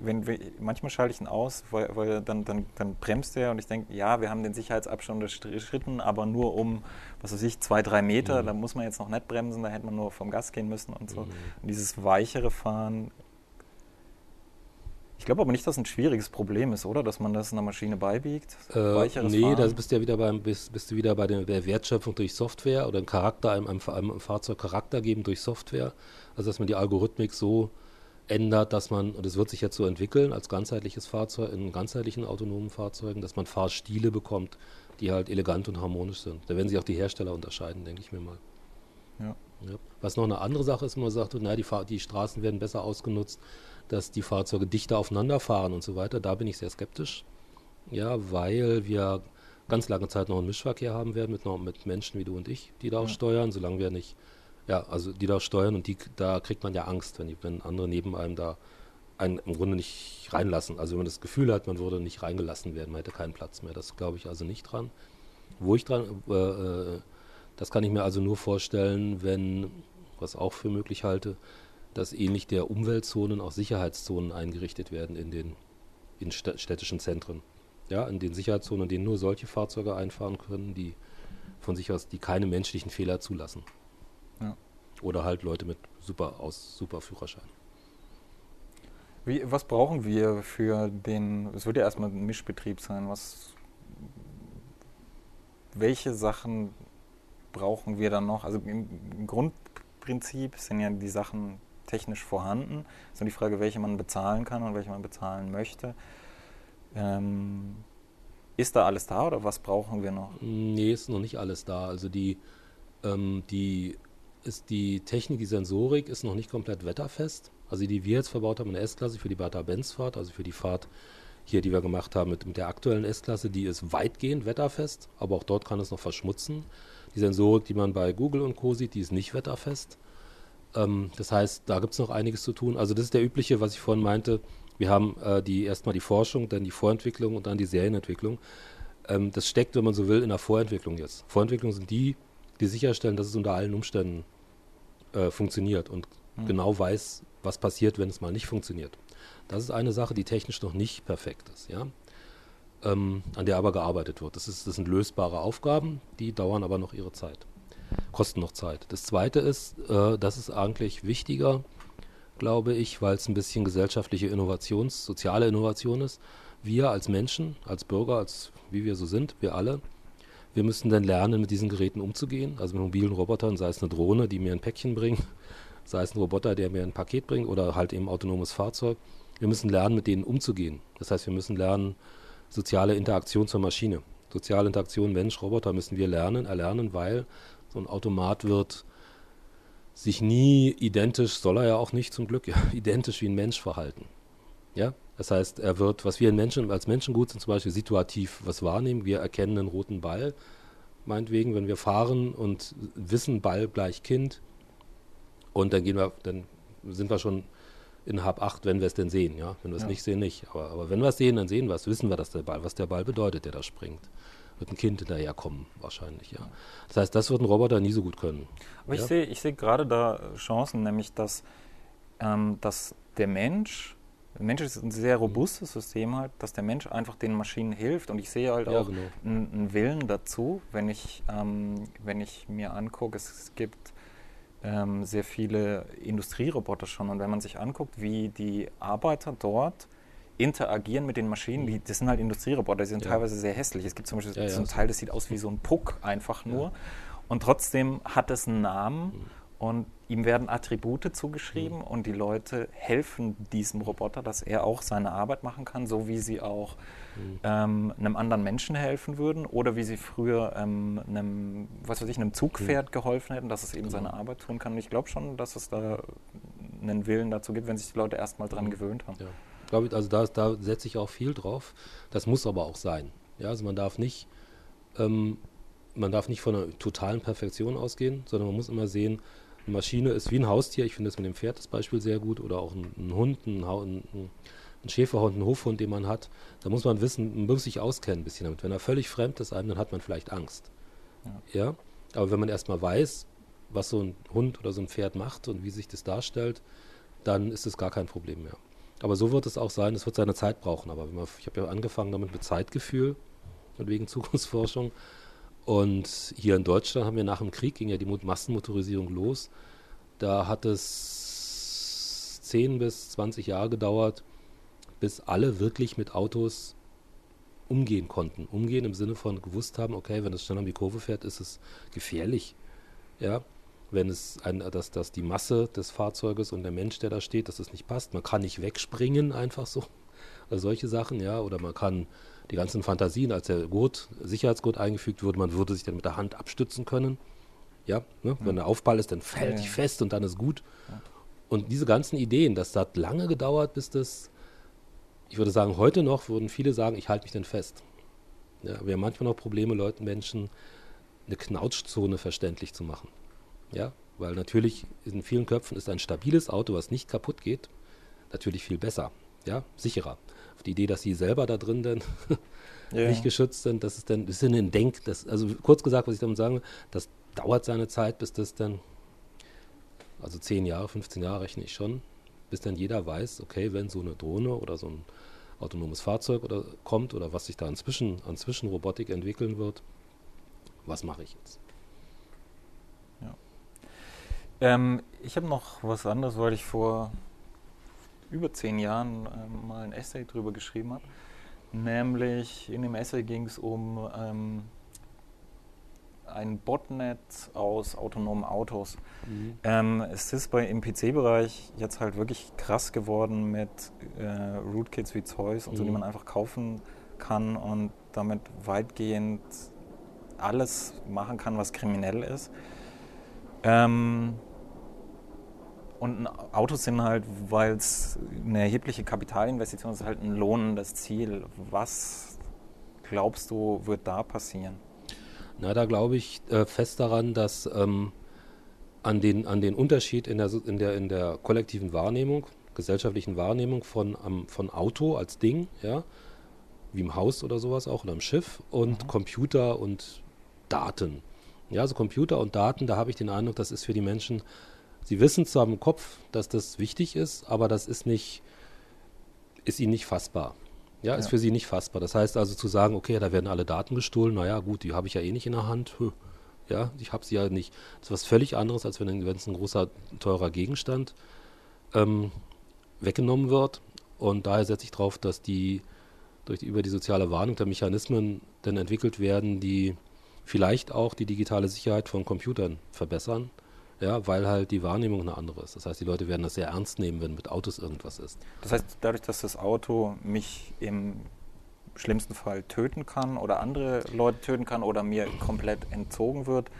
wenn, wenn, manchmal schalte ich ihn aus, weil, weil dann, dann, dann bremst er und ich denke, ja, wir haben den Sicherheitsabstand unterschritten, aber nur um, was weiß ich, zwei, drei Meter, mhm. da muss man jetzt noch nicht bremsen, da hätte man nur vom Gas gehen müssen und so. Mhm. Und dieses weichere Fahren ich glaube aber nicht, dass es ein schwieriges Problem ist, oder? Dass man das in der Maschine beibiegt? Äh, nee, da bist du ja wieder beim, bist, bist du wieder bei der Wertschöpfung durch Software oder ein Charakter, einem, einem, einem Fahrzeug Charakter geben durch Software. Also dass man die Algorithmik so ändert, dass man, und es wird sich jetzt so entwickeln als ganzheitliches Fahrzeug, in ganzheitlichen autonomen Fahrzeugen, dass man Fahrstile bekommt, die halt elegant und harmonisch sind. Da werden sich auch die Hersteller unterscheiden, denke ich mir mal. Ja. Ja. Was noch eine andere Sache ist, man sagt, naja, die, die Straßen werden besser ausgenutzt dass die Fahrzeuge dichter aufeinander fahren und so weiter. Da bin ich sehr skeptisch. Ja, weil wir ganz lange Zeit noch einen Mischverkehr haben werden mit, noch, mit Menschen wie du und ich, die da auch ja. steuern, solange wir nicht, ja, also die da steuern und die, da kriegt man ja Angst, wenn, die, wenn andere neben einem da einen im Grunde nicht reinlassen. Also wenn man das Gefühl hat, man würde nicht reingelassen werden, man hätte keinen Platz mehr. Das glaube ich also nicht dran. Wo ich dran, äh, äh, das kann ich mir also nur vorstellen, wenn, was auch für möglich halte, dass ähnlich der Umweltzonen auch Sicherheitszonen eingerichtet werden in den in städtischen Zentren. Ja, in den Sicherheitszonen, in denen nur solche Fahrzeuge einfahren können, die von sich aus, die keine menschlichen Fehler zulassen. Ja. Oder halt Leute mit super aus super Führerschein. Wie, was brauchen wir für den, es wird ja erstmal ein Mischbetrieb sein, was, welche Sachen brauchen wir dann noch? Also im, im Grundprinzip sind ja die Sachen technisch vorhanden. Es ist nur die Frage, welche man bezahlen kann und welche man bezahlen möchte. Ähm, ist da alles da oder was brauchen wir noch? Nee, ist noch nicht alles da. Also die, ähm, die, ist die Technik, die Sensorik ist noch nicht komplett wetterfest. Also die wir jetzt verbaut haben in der S-Klasse für die Bertha-Benz-Fahrt, also für die Fahrt hier, die wir gemacht haben mit, mit der aktuellen S-Klasse, die ist weitgehend wetterfest, aber auch dort kann es noch verschmutzen. Die Sensorik, die man bei Google und Co. sieht, die ist nicht wetterfest. Ähm, das heißt, da gibt es noch einiges zu tun. Also das ist der übliche, was ich vorhin meinte. Wir haben äh, die erstmal die Forschung, dann die Vorentwicklung und dann die Serienentwicklung. Ähm, das steckt, wenn man so will, in der Vorentwicklung jetzt. Vorentwicklung sind die, die sicherstellen, dass es unter allen Umständen äh, funktioniert und mhm. genau weiß, was passiert, wenn es mal nicht funktioniert. Das ist eine Sache, die technisch noch nicht perfekt ist, ja? Ähm, an der aber gearbeitet wird. Das, ist, das sind lösbare Aufgaben, die dauern aber noch ihre Zeit, kosten noch Zeit. Das Zweite ist, äh, das ist eigentlich wichtiger, glaube ich, weil es ein bisschen gesellschaftliche Innovations-, soziale Innovation ist. Wir als Menschen, als Bürger, als wie wir so sind, wir alle, wir müssen dann lernen, mit diesen Geräten umzugehen, also mit mobilen Robotern, sei es eine Drohne, die mir ein Päckchen bringt, [LAUGHS] sei es ein Roboter, der mir ein Paket bringt oder halt eben autonomes Fahrzeug. Wir müssen lernen, mit denen umzugehen. Das heißt, wir müssen lernen, soziale Interaktion zur Maschine. Soziale Interaktion Mensch, Roboter müssen wir lernen, erlernen, weil so ein Automat wird sich nie identisch, soll er ja auch nicht zum Glück, [LAUGHS] ja, identisch wie ein Mensch verhalten. Ja, das heißt, er wird, was wir Menschen, als Menschen gut sind, zum Beispiel situativ was wahrnehmen. Wir erkennen einen roten Ball, meinetwegen, wenn wir fahren und wissen, Ball gleich Kind, und dann gehen wir, dann sind wir schon in Hab 8, wenn wir es denn sehen, ja. Wenn wir es ja. nicht sehen, nicht. Aber, aber wenn wir es sehen, dann sehen wir es, wissen wir, dass der Ball, was der Ball bedeutet, der da springt. Wird ein Kind hinterherkommen, wahrscheinlich, ja. Das heißt, das wird ein Roboter nie so gut können. Aber ja? ich sehe ich seh gerade da Chancen, nämlich dass, ähm, dass der Mensch der Mensch ist ein sehr robustes System halt, dass der Mensch einfach den Maschinen hilft und ich sehe halt ja, auch genau. einen, einen, Willen dazu, wenn ich, ähm, wenn ich mir angucke, es gibt ähm, sehr viele Industrieroboter schon. Und wenn man sich anguckt, wie die Arbeiter dort interagieren mit den Maschinen, die, das sind halt Industrieroboter, die sind ja. teilweise sehr hässlich. Es gibt zum Beispiel ja, so ein Teil, das sieht aus wie so ein Puck einfach nur. Und trotzdem hat es einen Namen. Und ihm werden Attribute zugeschrieben mhm. und die Leute helfen diesem Roboter, dass er auch seine Arbeit machen kann, so wie sie auch mhm. ähm, einem anderen Menschen helfen würden oder wie sie früher ähm, einem, was weiß ich, einem Zugpferd mhm. geholfen hätten, dass es eben seine Arbeit tun kann. Und ich glaube schon, dass es da einen Willen dazu gibt, wenn sich die Leute erstmal dran mhm. gewöhnt haben. Ja. Glaube ich, also da, da setze ich auch viel drauf. Das muss aber auch sein. Ja, also man darf nicht ähm, man darf nicht von einer totalen Perfektion ausgehen, sondern man muss immer sehen, eine Maschine ist wie ein Haustier. Ich finde das mit dem Pferd das Beispiel sehr gut. Oder auch ein, ein Hund, ein, ein, ein, Schäferhund, ein Hofhund, den man hat. Da muss man wissen, man muss sich auskennen ein bisschen damit. Wenn er völlig fremd ist einem, dann hat man vielleicht Angst. Ja. ja? Aber wenn man erstmal weiß, was so ein Hund oder so ein Pferd macht und wie sich das darstellt, dann ist es gar kein Problem mehr. Aber so wird es auch sein, es wird seine Zeit brauchen. Aber man, ich habe ja angefangen damit mit Zeitgefühl und wegen [LAUGHS] Zukunftsforschung. Und hier in Deutschland haben wir nach dem Krieg, ging ja die Massenmotorisierung los. Da hat es 10 bis 20 Jahre gedauert, bis alle wirklich mit Autos umgehen konnten. Umgehen im Sinne von gewusst haben, okay, wenn es schnell um die Kurve fährt, ist es gefährlich. Ja, wenn es ein, dass, dass die Masse des Fahrzeuges und der Mensch, der da steht, dass es nicht passt. Man kann nicht wegspringen, einfach so. Also solche Sachen, ja, oder man kann die ganzen Fantasien, als der Gurt, Sicherheitsgurt eingefügt wurde, man würde sich dann mit der Hand abstützen können. Ja, ne? wenn der Aufball ist, dann fällt ja, ja. fest und dann ist gut. Ja. Und diese ganzen Ideen, das hat lange gedauert, bis das, ich würde sagen, heute noch würden viele sagen, ich halte mich denn fest. Ja, wir haben manchmal noch Probleme, Leuten, Menschen eine Knautschzone verständlich zu machen. Ja, weil natürlich in vielen Köpfen ist ein stabiles Auto, was nicht kaputt geht, natürlich viel besser, ja, sicherer auf die Idee, dass sie selber da drin dann [LAUGHS] ja. nicht geschützt sind. Das ist dann, das ist ein Denk, das, also kurz gesagt, was ich damit sagen will, das dauert seine Zeit, bis das dann Also 10 Jahre, 15 Jahre rechne ich schon, bis dann jeder weiß, okay, wenn so eine Drohne oder so ein autonomes Fahrzeug oder kommt oder was sich da inzwischen an Zwischenrobotik entwickeln wird, was mache ich jetzt? Ähm, ich habe noch was anderes, weil ich vor über zehn Jahren ähm, mal ein Essay drüber geschrieben habe. Nämlich in dem Essay ging es um ähm, ein Botnet aus autonomen Autos. Mhm. Ähm, es ist bei, im PC-Bereich jetzt halt wirklich krass geworden mit äh, Rootkits wie Zeus und mhm. so, die mhm. man einfach kaufen kann und damit weitgehend alles machen kann, was kriminell ist. Ähm, und Autos sind halt, weil es eine erhebliche Kapitalinvestition ist, halt ein lohnendes Ziel. Was glaubst du, wird da passieren? Na, da glaube ich äh, fest daran, dass ähm, an, den, an den Unterschied in der, in, der, in der kollektiven Wahrnehmung, gesellschaftlichen Wahrnehmung von, um, von Auto als Ding, ja, wie im Haus oder sowas auch oder im Schiff und mhm. Computer und Daten. Ja, also Computer und Daten, da habe ich den Eindruck, das ist für die Menschen Sie wissen zwar im Kopf, dass das wichtig ist, aber das ist nicht, ist ihnen nicht fassbar. Ja, ist ja. für sie nicht fassbar. Das heißt also zu sagen, okay, da werden alle Daten gestohlen, naja, gut, die habe ich ja eh nicht in der Hand. Ja, ich habe sie ja nicht. Das ist was völlig anderes, als wenn es ein großer, teurer Gegenstand ähm, weggenommen wird. Und daher setze ich darauf, dass die durch über die soziale Warnung der Mechanismen dann entwickelt werden, die vielleicht auch die digitale Sicherheit von Computern verbessern ja, weil halt die Wahrnehmung eine andere ist. Das heißt, die Leute werden das sehr ernst nehmen, wenn mit Autos irgendwas ist. Das heißt, dadurch, dass das Auto mich im schlimmsten Fall töten kann oder andere Leute töten kann oder mir komplett entzogen wird,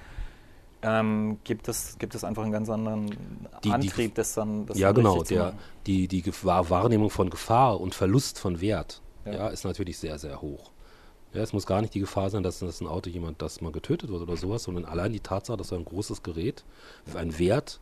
ähm, gibt, es, gibt es einfach einen ganz anderen die, Antrieb, die, das dann das Ja, genau. Der, die die Wahrnehmung von Gefahr und Verlust von Wert ja. ja. ist natürlich sehr, sehr hoch. Ja, es muss gar nicht die Gefahr sein, dass, dass ein Auto jemand, das mal getötet wird oder sowas, sondern allein die Tatsache, dass so ein großes Gerät, ein Wert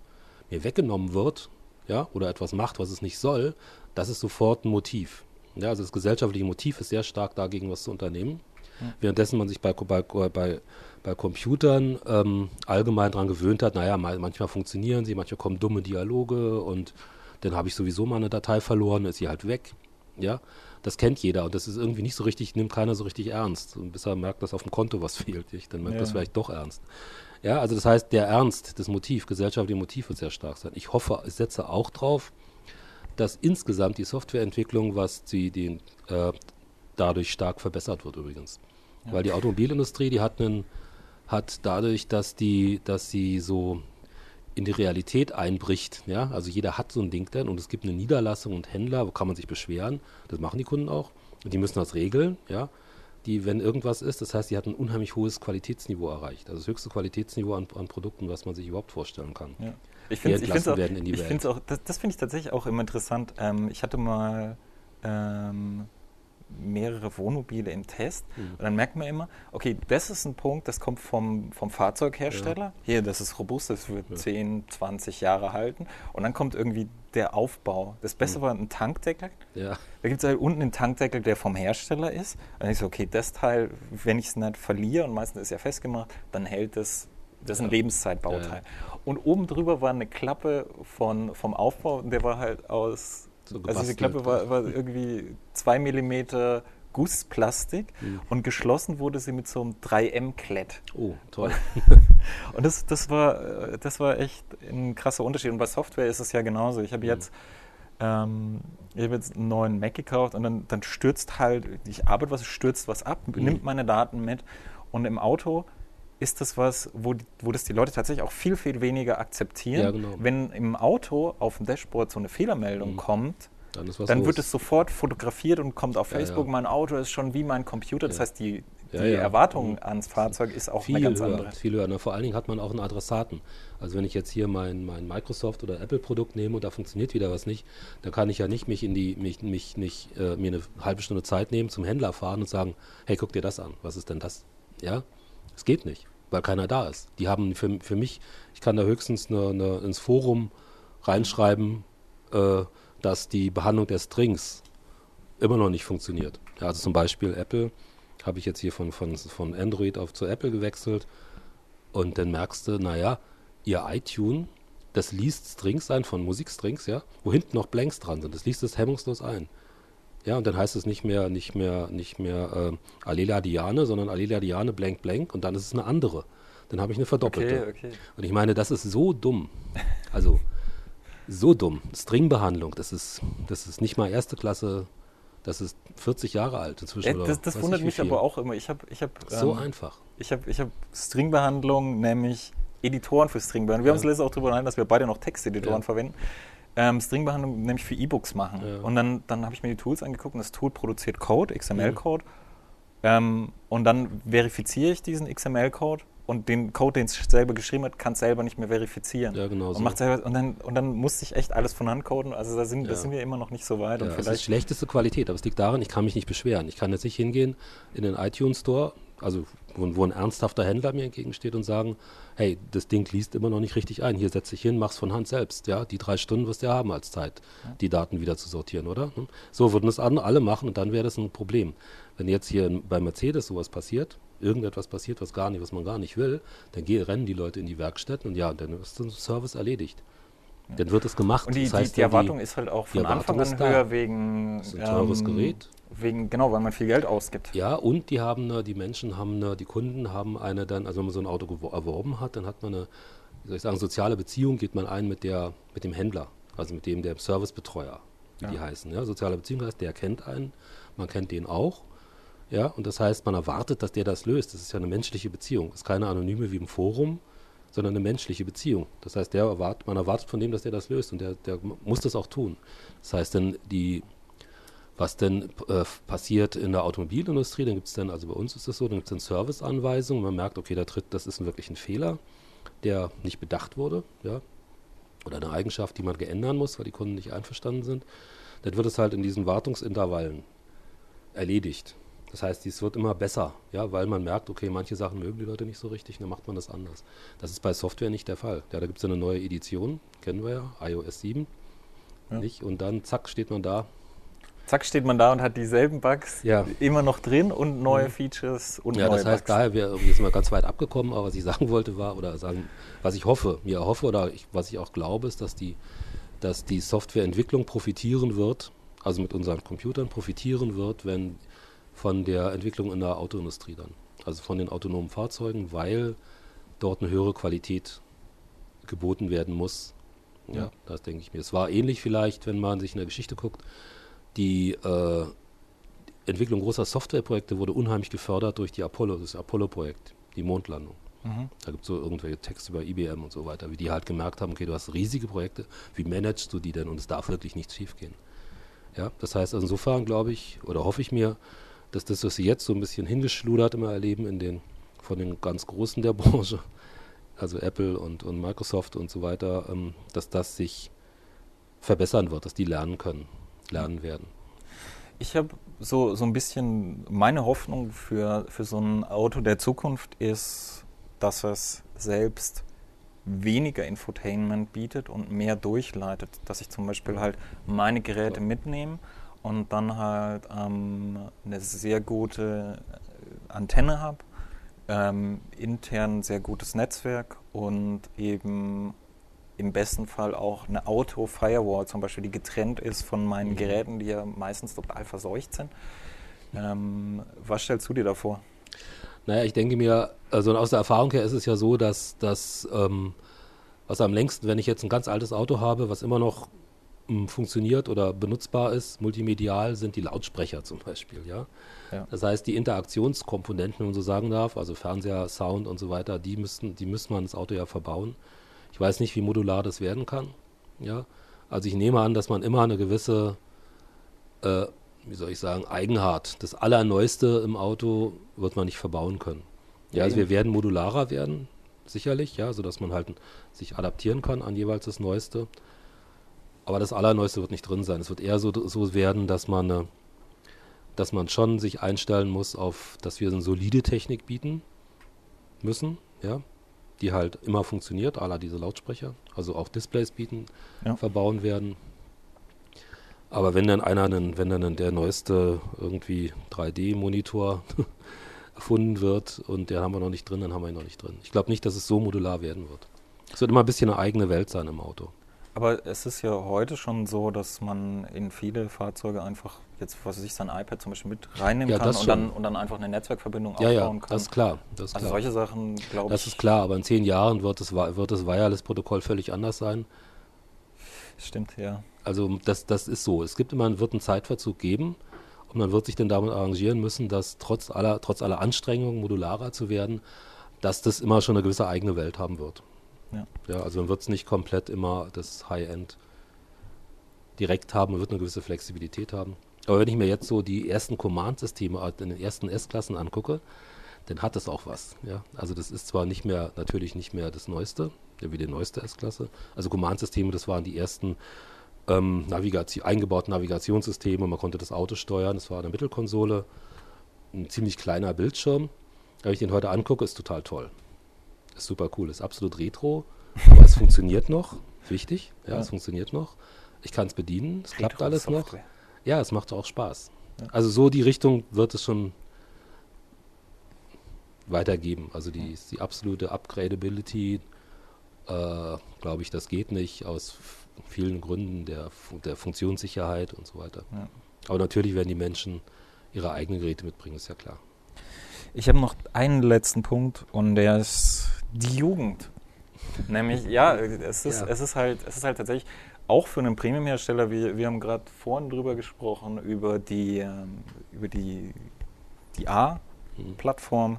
mir weggenommen wird, ja, oder etwas macht, was es nicht soll, das ist sofort ein Motiv. Ja, also das gesellschaftliche Motiv ist sehr stark dagegen, was zu unternehmen. Ja. Währenddessen man sich bei, bei, bei, bei Computern ähm, allgemein daran gewöhnt hat, naja, manchmal funktionieren sie, manchmal kommen dumme Dialoge und dann habe ich sowieso mal eine Datei verloren, ist sie halt weg. Ja, das kennt jeder und das ist irgendwie nicht so richtig, nimmt keiner so richtig ernst. Und bis er merkt, dass auf dem Konto was [LAUGHS] fehlt, ich, dann merkt ja. das vielleicht doch ernst. Ja, also das heißt, der Ernst, das Motiv, gesellschaftliche Motiv wird sehr stark sein. Ich hoffe, ich setze auch drauf, dass insgesamt die Softwareentwicklung, was die, den, äh, dadurch stark verbessert wird übrigens. Ja. Weil die Automobilindustrie, die hat einen, hat dadurch, dass die, dass sie so in die Realität einbricht. Ja? Also jeder hat so ein Ding dann und es gibt eine Niederlassung und Händler, wo kann man sich beschweren. Das machen die Kunden auch. Und die müssen das regeln, ja. Die, wenn irgendwas ist, das heißt, die hat ein unheimlich hohes Qualitätsniveau erreicht. Also das höchste Qualitätsniveau an, an Produkten, was man sich überhaupt vorstellen kann. Ja. Ich finde es auch, auch, das, das finde ich tatsächlich auch immer interessant. Ähm, ich hatte mal ähm, mehrere Wohnmobile im Test. Mhm. Und dann merkt man immer, okay, das ist ein Punkt, das kommt vom, vom Fahrzeughersteller. Ja. Hier, das ist robust, das wird ja. 10, 20 Jahre halten. Und dann kommt irgendwie der Aufbau. Das Beste mhm. war ein Tankdeckel. Ja. Da gibt es halt unten einen Tankdeckel, der vom Hersteller ist. Und dann ich so, okay, das Teil, wenn ich es nicht verliere, und meistens ist ja festgemacht, dann hält es das ist ein ja. Lebenszeitbauteil. Ja, und oben drüber war eine Klappe von, vom Aufbau, der war halt aus so also diese Klappe war, war irgendwie zwei Millimeter Gussplastik mhm. und geschlossen wurde sie mit so einem 3M-Klett. Oh, toll. [LAUGHS] und das, das, war, das war echt ein krasser Unterschied. Und bei Software ist es ja genauso. Ich habe mhm. jetzt, ähm, ich hab jetzt einen neuen Mac gekauft und dann, dann stürzt halt, ich arbeite was, stürzt was ab, mhm. nimmt meine Daten mit und im Auto ist das was, wo, wo das die Leute tatsächlich auch viel, viel weniger akzeptieren. Ja, genau. Wenn im Auto auf dem Dashboard so eine Fehlermeldung mhm. kommt, dann, dann wird es sofort fotografiert und kommt auf Facebook. Ja, ja. Mein Auto ist schon wie mein Computer. Das heißt, die, die Erwartung mhm. ans Fahrzeug ist auch viel eine ganz höher, andere. Viel höher. Vor allen Dingen hat man auch einen Adressaten. Also wenn ich jetzt hier mein, mein Microsoft oder Apple Produkt nehme und da funktioniert wieder was nicht, dann kann ich ja nicht mich in die mich, mich nicht äh, mir eine halbe Stunde Zeit nehmen, zum Händler fahren und sagen, hey, guck dir das an. Was ist denn das? Ja, es geht nicht weil keiner da ist. Die haben für, für mich, ich kann da höchstens eine, eine, ins Forum reinschreiben, äh, dass die Behandlung der Strings immer noch nicht funktioniert. Ja, also zum Beispiel Apple habe ich jetzt hier von, von, von Android auf zu Apple gewechselt und dann merkst du, naja, ihr iTunes das liest Strings ein von Musikstrings, ja, wo hinten noch Blanks dran sind. Das liest es hemmungslos ein. Ja, und dann heißt es nicht mehr, nicht mehr, nicht mehr äh, Alela Diane, sondern Alela Diane blank blank und dann ist es eine andere. Dann habe ich eine verdoppelte. Okay, okay. Und ich meine, das ist so dumm. Also so dumm. Stringbehandlung, das ist, das ist nicht mal erste Klasse, das ist 40 Jahre alt inzwischen. Ja, das, das wundert mich viel. aber auch immer. Ich habe, ich habe so ähm, einfach. Ich habe, ich habe Stringbehandlung, nämlich Editoren für Stringbehandlung. Wir ja. haben uns letztes auch darüber unterhalten, dass wir beide noch Texteditoren ja. verwenden. Ähm, Stringbehandlung nämlich für E-Books machen. Ja. Und dann, dann habe ich mir die Tools angeguckt und das Tool produziert Code, XML-Code. Mhm. Ähm, und dann verifiziere ich diesen XML-Code und den Code, den es selber geschrieben hat, kann es selber nicht mehr verifizieren. Ja, genau. Und, so. macht selber, und, dann, und dann musste ich echt alles von Hand coden. Also da sind, ja. das sind wir immer noch nicht so weit. Ja, und vielleicht das ist schlechteste Qualität, aber es liegt daran, ich kann mich nicht beschweren. Ich kann jetzt nicht hingehen in den iTunes Store, also wo, wo, ein ernsthafter Händler mir entgegensteht und sagen, hey, das Ding liest immer noch nicht richtig ein. Hier setze ich hin, mach's von Hand selbst. Ja, die drei Stunden wirst du ja haben als Zeit, die Daten wieder zu sortieren, oder? Hm? So würden es alle machen und dann wäre das ein Problem. Wenn jetzt hier bei Mercedes sowas passiert, irgendetwas passiert, was gar nicht, was man gar nicht will, dann gehen, rennen die Leute in die Werkstätten und ja, dann ist der Service erledigt. Dann wird es gemacht. Und die, das heißt, die, die Erwartung die, ist halt auch von Anfang an höher wegen. Das ist ein teures ähm, Gerät. Wegen, genau, weil man viel Geld ausgibt. Ja, und die haben, ne, die Menschen haben, ne, die Kunden haben eine dann, also wenn man so ein Auto erworben hat, dann hat man eine, wie soll ich sagen, soziale Beziehung, geht man ein mit der, mit dem Händler, also mit dem der Servicebetreuer, wie ja. die heißen. Ja, soziale Beziehung heißt, der kennt einen, man kennt den auch. Ja, und das heißt, man erwartet, dass der das löst. Das ist ja eine menschliche Beziehung. Das ist keine anonyme wie im Forum, sondern eine menschliche Beziehung. Das heißt, der erwartet, man erwartet von dem, dass der das löst und der, der muss das auch tun. Das heißt, dann die, was denn äh, passiert in der Automobilindustrie, dann gibt es dann, also bei uns ist das so, dann gibt es dann Serviceanweisungen, man merkt, okay, da tritt, das ist wirklich ein Fehler, der nicht bedacht wurde, ja, oder eine Eigenschaft, die man geändern muss, weil die Kunden nicht einverstanden sind. Dann wird es halt in diesen Wartungsintervallen erledigt. Das heißt, es wird immer besser, ja, weil man merkt, okay, manche Sachen mögen die Leute nicht so richtig, dann macht man das anders. Das ist bei Software nicht der Fall. Ja, da gibt es eine neue Edition, kennen wir ja, iOS 7. Ja. Nicht? Und dann zack steht man da. Zack steht man da und hat dieselben Bugs ja. immer noch drin und neue mhm. Features und ja, neue das heißt, Bugs. daher wir jetzt mal ganz weit abgekommen, aber was ich [LAUGHS] sagen wollte war, oder sagen, was ich hoffe, mir hoffe oder ich, was ich auch glaube, ist, dass die, dass die Softwareentwicklung profitieren wird, also mit unseren Computern profitieren wird, wenn von der Entwicklung in der Autoindustrie dann. Also von den autonomen Fahrzeugen, weil dort eine höhere Qualität geboten werden muss. Ja, ja. das denke ich mir. Es war ähnlich vielleicht, wenn man sich in der Geschichte guckt. Die äh, Entwicklung großer Softwareprojekte wurde unheimlich gefördert durch die Apollo, das Apollo-Projekt, die Mondlandung. Mhm. Da gibt es so irgendwelche Texte über IBM und so weiter, wie die halt gemerkt haben, okay, du hast riesige Projekte, wie managst du die denn und es darf wirklich nichts schiefgehen. Ja, das heißt, insofern glaube ich oder hoffe ich mir, dass das, was sie jetzt so ein bisschen hingeschludert immer erleben in den, von den ganz Großen der Branche, also Apple und, und Microsoft und so weiter, ähm, dass das sich verbessern wird, dass die lernen können, lernen werden. Ich habe so, so ein bisschen meine Hoffnung für, für so ein Auto der Zukunft ist, dass es selbst weniger Infotainment bietet und mehr durchleitet. Dass ich zum Beispiel halt meine Geräte mitnehme und dann halt ähm, eine sehr gute äh, Antenne habe, ähm, intern sehr gutes Netzwerk und eben im besten Fall auch eine Auto-Firewall zum Beispiel, die getrennt ist von meinen mhm. Geräten, die ja meistens total verseucht sind. Ähm, was stellst du dir da vor? Naja, ich denke mir, also aus der Erfahrung her ist es ja so, dass das, ähm, was am längsten, wenn ich jetzt ein ganz altes Auto habe, was immer noch funktioniert oder benutzbar ist, multimedial, sind die Lautsprecher zum Beispiel. Ja? ja? Das heißt, die Interaktionskomponenten, wenn man so sagen darf, also Fernseher, Sound und so weiter, die müssen, die müssen man ins Auto ja verbauen. Ich weiß nicht, wie modular das werden kann. Ja? Also ich nehme an, dass man immer eine gewisse, äh, wie soll ich sagen, Eigenart, das Allerneueste im Auto wird man nicht verbauen können. Ja, also wir werden modularer werden, sicherlich, ja, sodass man halt sich adaptieren kann an jeweils das Neueste. Aber das Allerneueste wird nicht drin sein. Es wird eher so, so werden, dass man, äh, dass man schon sich einstellen muss auf, dass wir eine solide Technik bieten müssen, ja, die halt immer funktioniert, aller diese Lautsprecher, also auch Displays bieten, ja. verbauen werden. Aber wenn dann einer, einen, wenn dann der neueste irgendwie 3D-Monitor [LAUGHS] erfunden wird und den haben wir noch nicht drin, dann haben wir ihn noch nicht drin. Ich glaube nicht, dass es so modular werden wird. Es wird immer ein bisschen eine eigene Welt sein im Auto. Aber es ist ja heute schon so, dass man in viele Fahrzeuge einfach jetzt, was weiß ich, sein iPad zum Beispiel mit reinnehmen Ja, kann und dann, und dann einfach eine Netzwerkverbindung Ja, ja, aufbauen kann. das ist klar. Das ist also klar. solche Sachen, glaube ich. Das ist klar, aber in zehn Jahren wird das, Wi- wird das Wireless-Protokoll völlig anders sein. Stimmt, ja. Also das, das ist so. Es gibt immer, wird einen Zeitverzug geben und man wird sich dann damit arrangieren müssen, dass trotz aller, trotz aller Anstrengungen, modularer zu werden, dass das immer schon eine gewisse eigene Welt haben wird. Ja. Ja, also man wird es nicht komplett immer das High-End direkt haben, man wird eine gewisse Flexibilität haben. Aber wenn ich mir jetzt so die ersten Command-Systeme in den ersten S-Klassen angucke, dann hat das auch was. Ja? Also das ist zwar nicht mehr, natürlich nicht mehr das Neueste, wie die neueste S-Klasse. Also Command-Systeme, das waren die ersten ähm, Navigation, eingebauten Navigationssysteme, man konnte das Auto steuern, das war eine Mittelkonsole, ein ziemlich kleiner Bildschirm. Wenn ich den heute angucke, ist total toll. Ist super cool, ist absolut retro, aber es funktioniert noch. Wichtig, ja, Ja. es funktioniert noch. Ich kann es bedienen, es klappt alles noch. Retro-Software. Ja, es macht auch Spaß. Ja. Also so die Richtung wird es schon weitergeben. Also die, die absolute Upgradability, äh, glaube ich, das geht nicht aus vielen Gründen der, der Funktionssicherheit und so weiter. Ja. Aber natürlich werden die Menschen ihre eigenen Geräte mitbringen, ist ja klar. Ich habe noch einen letzten Punkt und der ist die Jugend. Nämlich, ja, es ist, Ja. Es ist, halt, es ist halt tatsächlich auch für einen Premium-Hersteller, wir, wir haben gerade vorhin drüber gesprochen, über die, ähm, über die, die A-Plattform,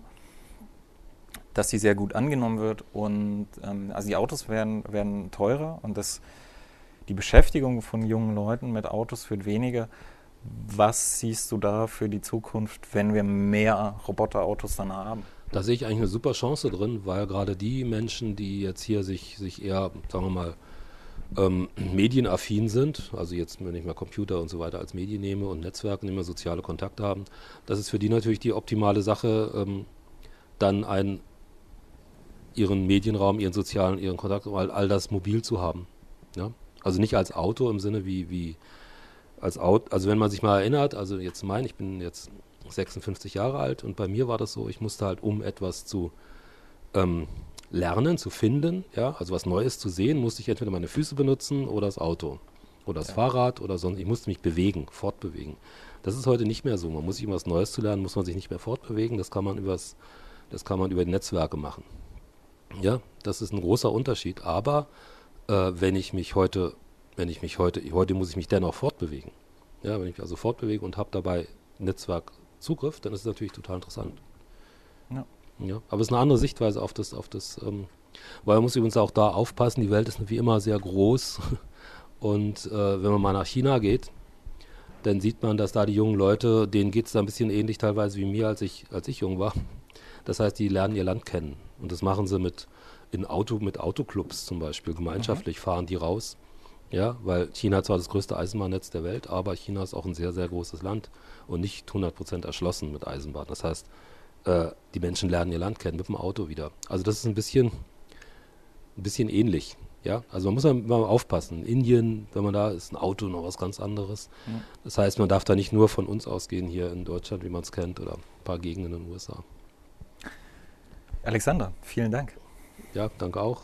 dass die sehr gut angenommen wird und ähm, also die Autos werden, werden teurer und das, die Beschäftigung von jungen Leuten mit Autos wird weniger. Was siehst du da für die Zukunft, wenn wir mehr Roboterautos dann haben? Da sehe ich eigentlich eine super Chance drin, weil gerade die Menschen, die jetzt hier sich, sich eher, sagen wir mal, ähm, medienaffin sind, also jetzt, wenn ich mal Computer und so weiter als Medien nehme und Netzwerke, mehr soziale Kontakte haben, das ist für die natürlich die optimale Sache, ähm, dann einen, ihren Medienraum, ihren sozialen, ihren Kontakt, all, all das mobil zu haben. Ja? Also nicht als Auto im Sinne wie, wie als Auto, also wenn man sich mal erinnert, also jetzt mein, ich bin jetzt 56 Jahre alt und bei mir war das so, ich musste halt, um etwas zu ähm, lernen, zu finden, ja, also was Neues zu sehen, musste ich entweder meine Füße benutzen oder das Auto oder das Ja. Fahrrad oder sonst, ich musste mich bewegen, fortbewegen. Das ist heute nicht mehr so. Man muss sich um was Neues zu lernen, muss man sich nicht mehr fortbewegen, das kann man übers, das kann man über Netzwerke machen. Ja, das ist ein großer Unterschied, aber äh, wenn ich mich heute, wenn ich mich heute, heute muss ich mich dennoch fortbewegen. Ja, wenn ich mich also fortbewege und habe dabei Netzwerkzugriff, dann ist es natürlich total interessant. Ja. Ja, aber es ist eine andere Sichtweise auf das, auf das, ähm, weil man muss übrigens auch da aufpassen, die Welt ist wie immer sehr groß [LAUGHS] und äh, wenn man mal nach China geht, dann sieht man, dass da die jungen Leute, denen geht es da ein bisschen ähnlich teilweise wie mir, als ich, als ich jung war. Das heißt, die lernen ihr Land kennen und das machen sie mit in Auto, mit Autoclubs zum Beispiel, gemeinschaftlich fahren die raus. Ja, weil China hat zwar das größte Eisenbahnnetz der Welt, aber China ist auch ein sehr, sehr großes Land und nicht 100% erschlossen mit Eisenbahn. Das heißt, äh, die Menschen lernen ihr Land kennen mit dem Auto wieder. Also das ist ein bisschen, ein bisschen ähnlich. Ja, also man muss mal, mal aufpassen. In Indien, wenn man da ist, ein Auto noch was ganz anderes. Ja. Das heißt, man darf da nicht nur von uns ausgehen hier in Deutschland, wie man es kennt, oder ein paar Gegenden in den USA. Alexander, vielen Dank. Ja, danke auch.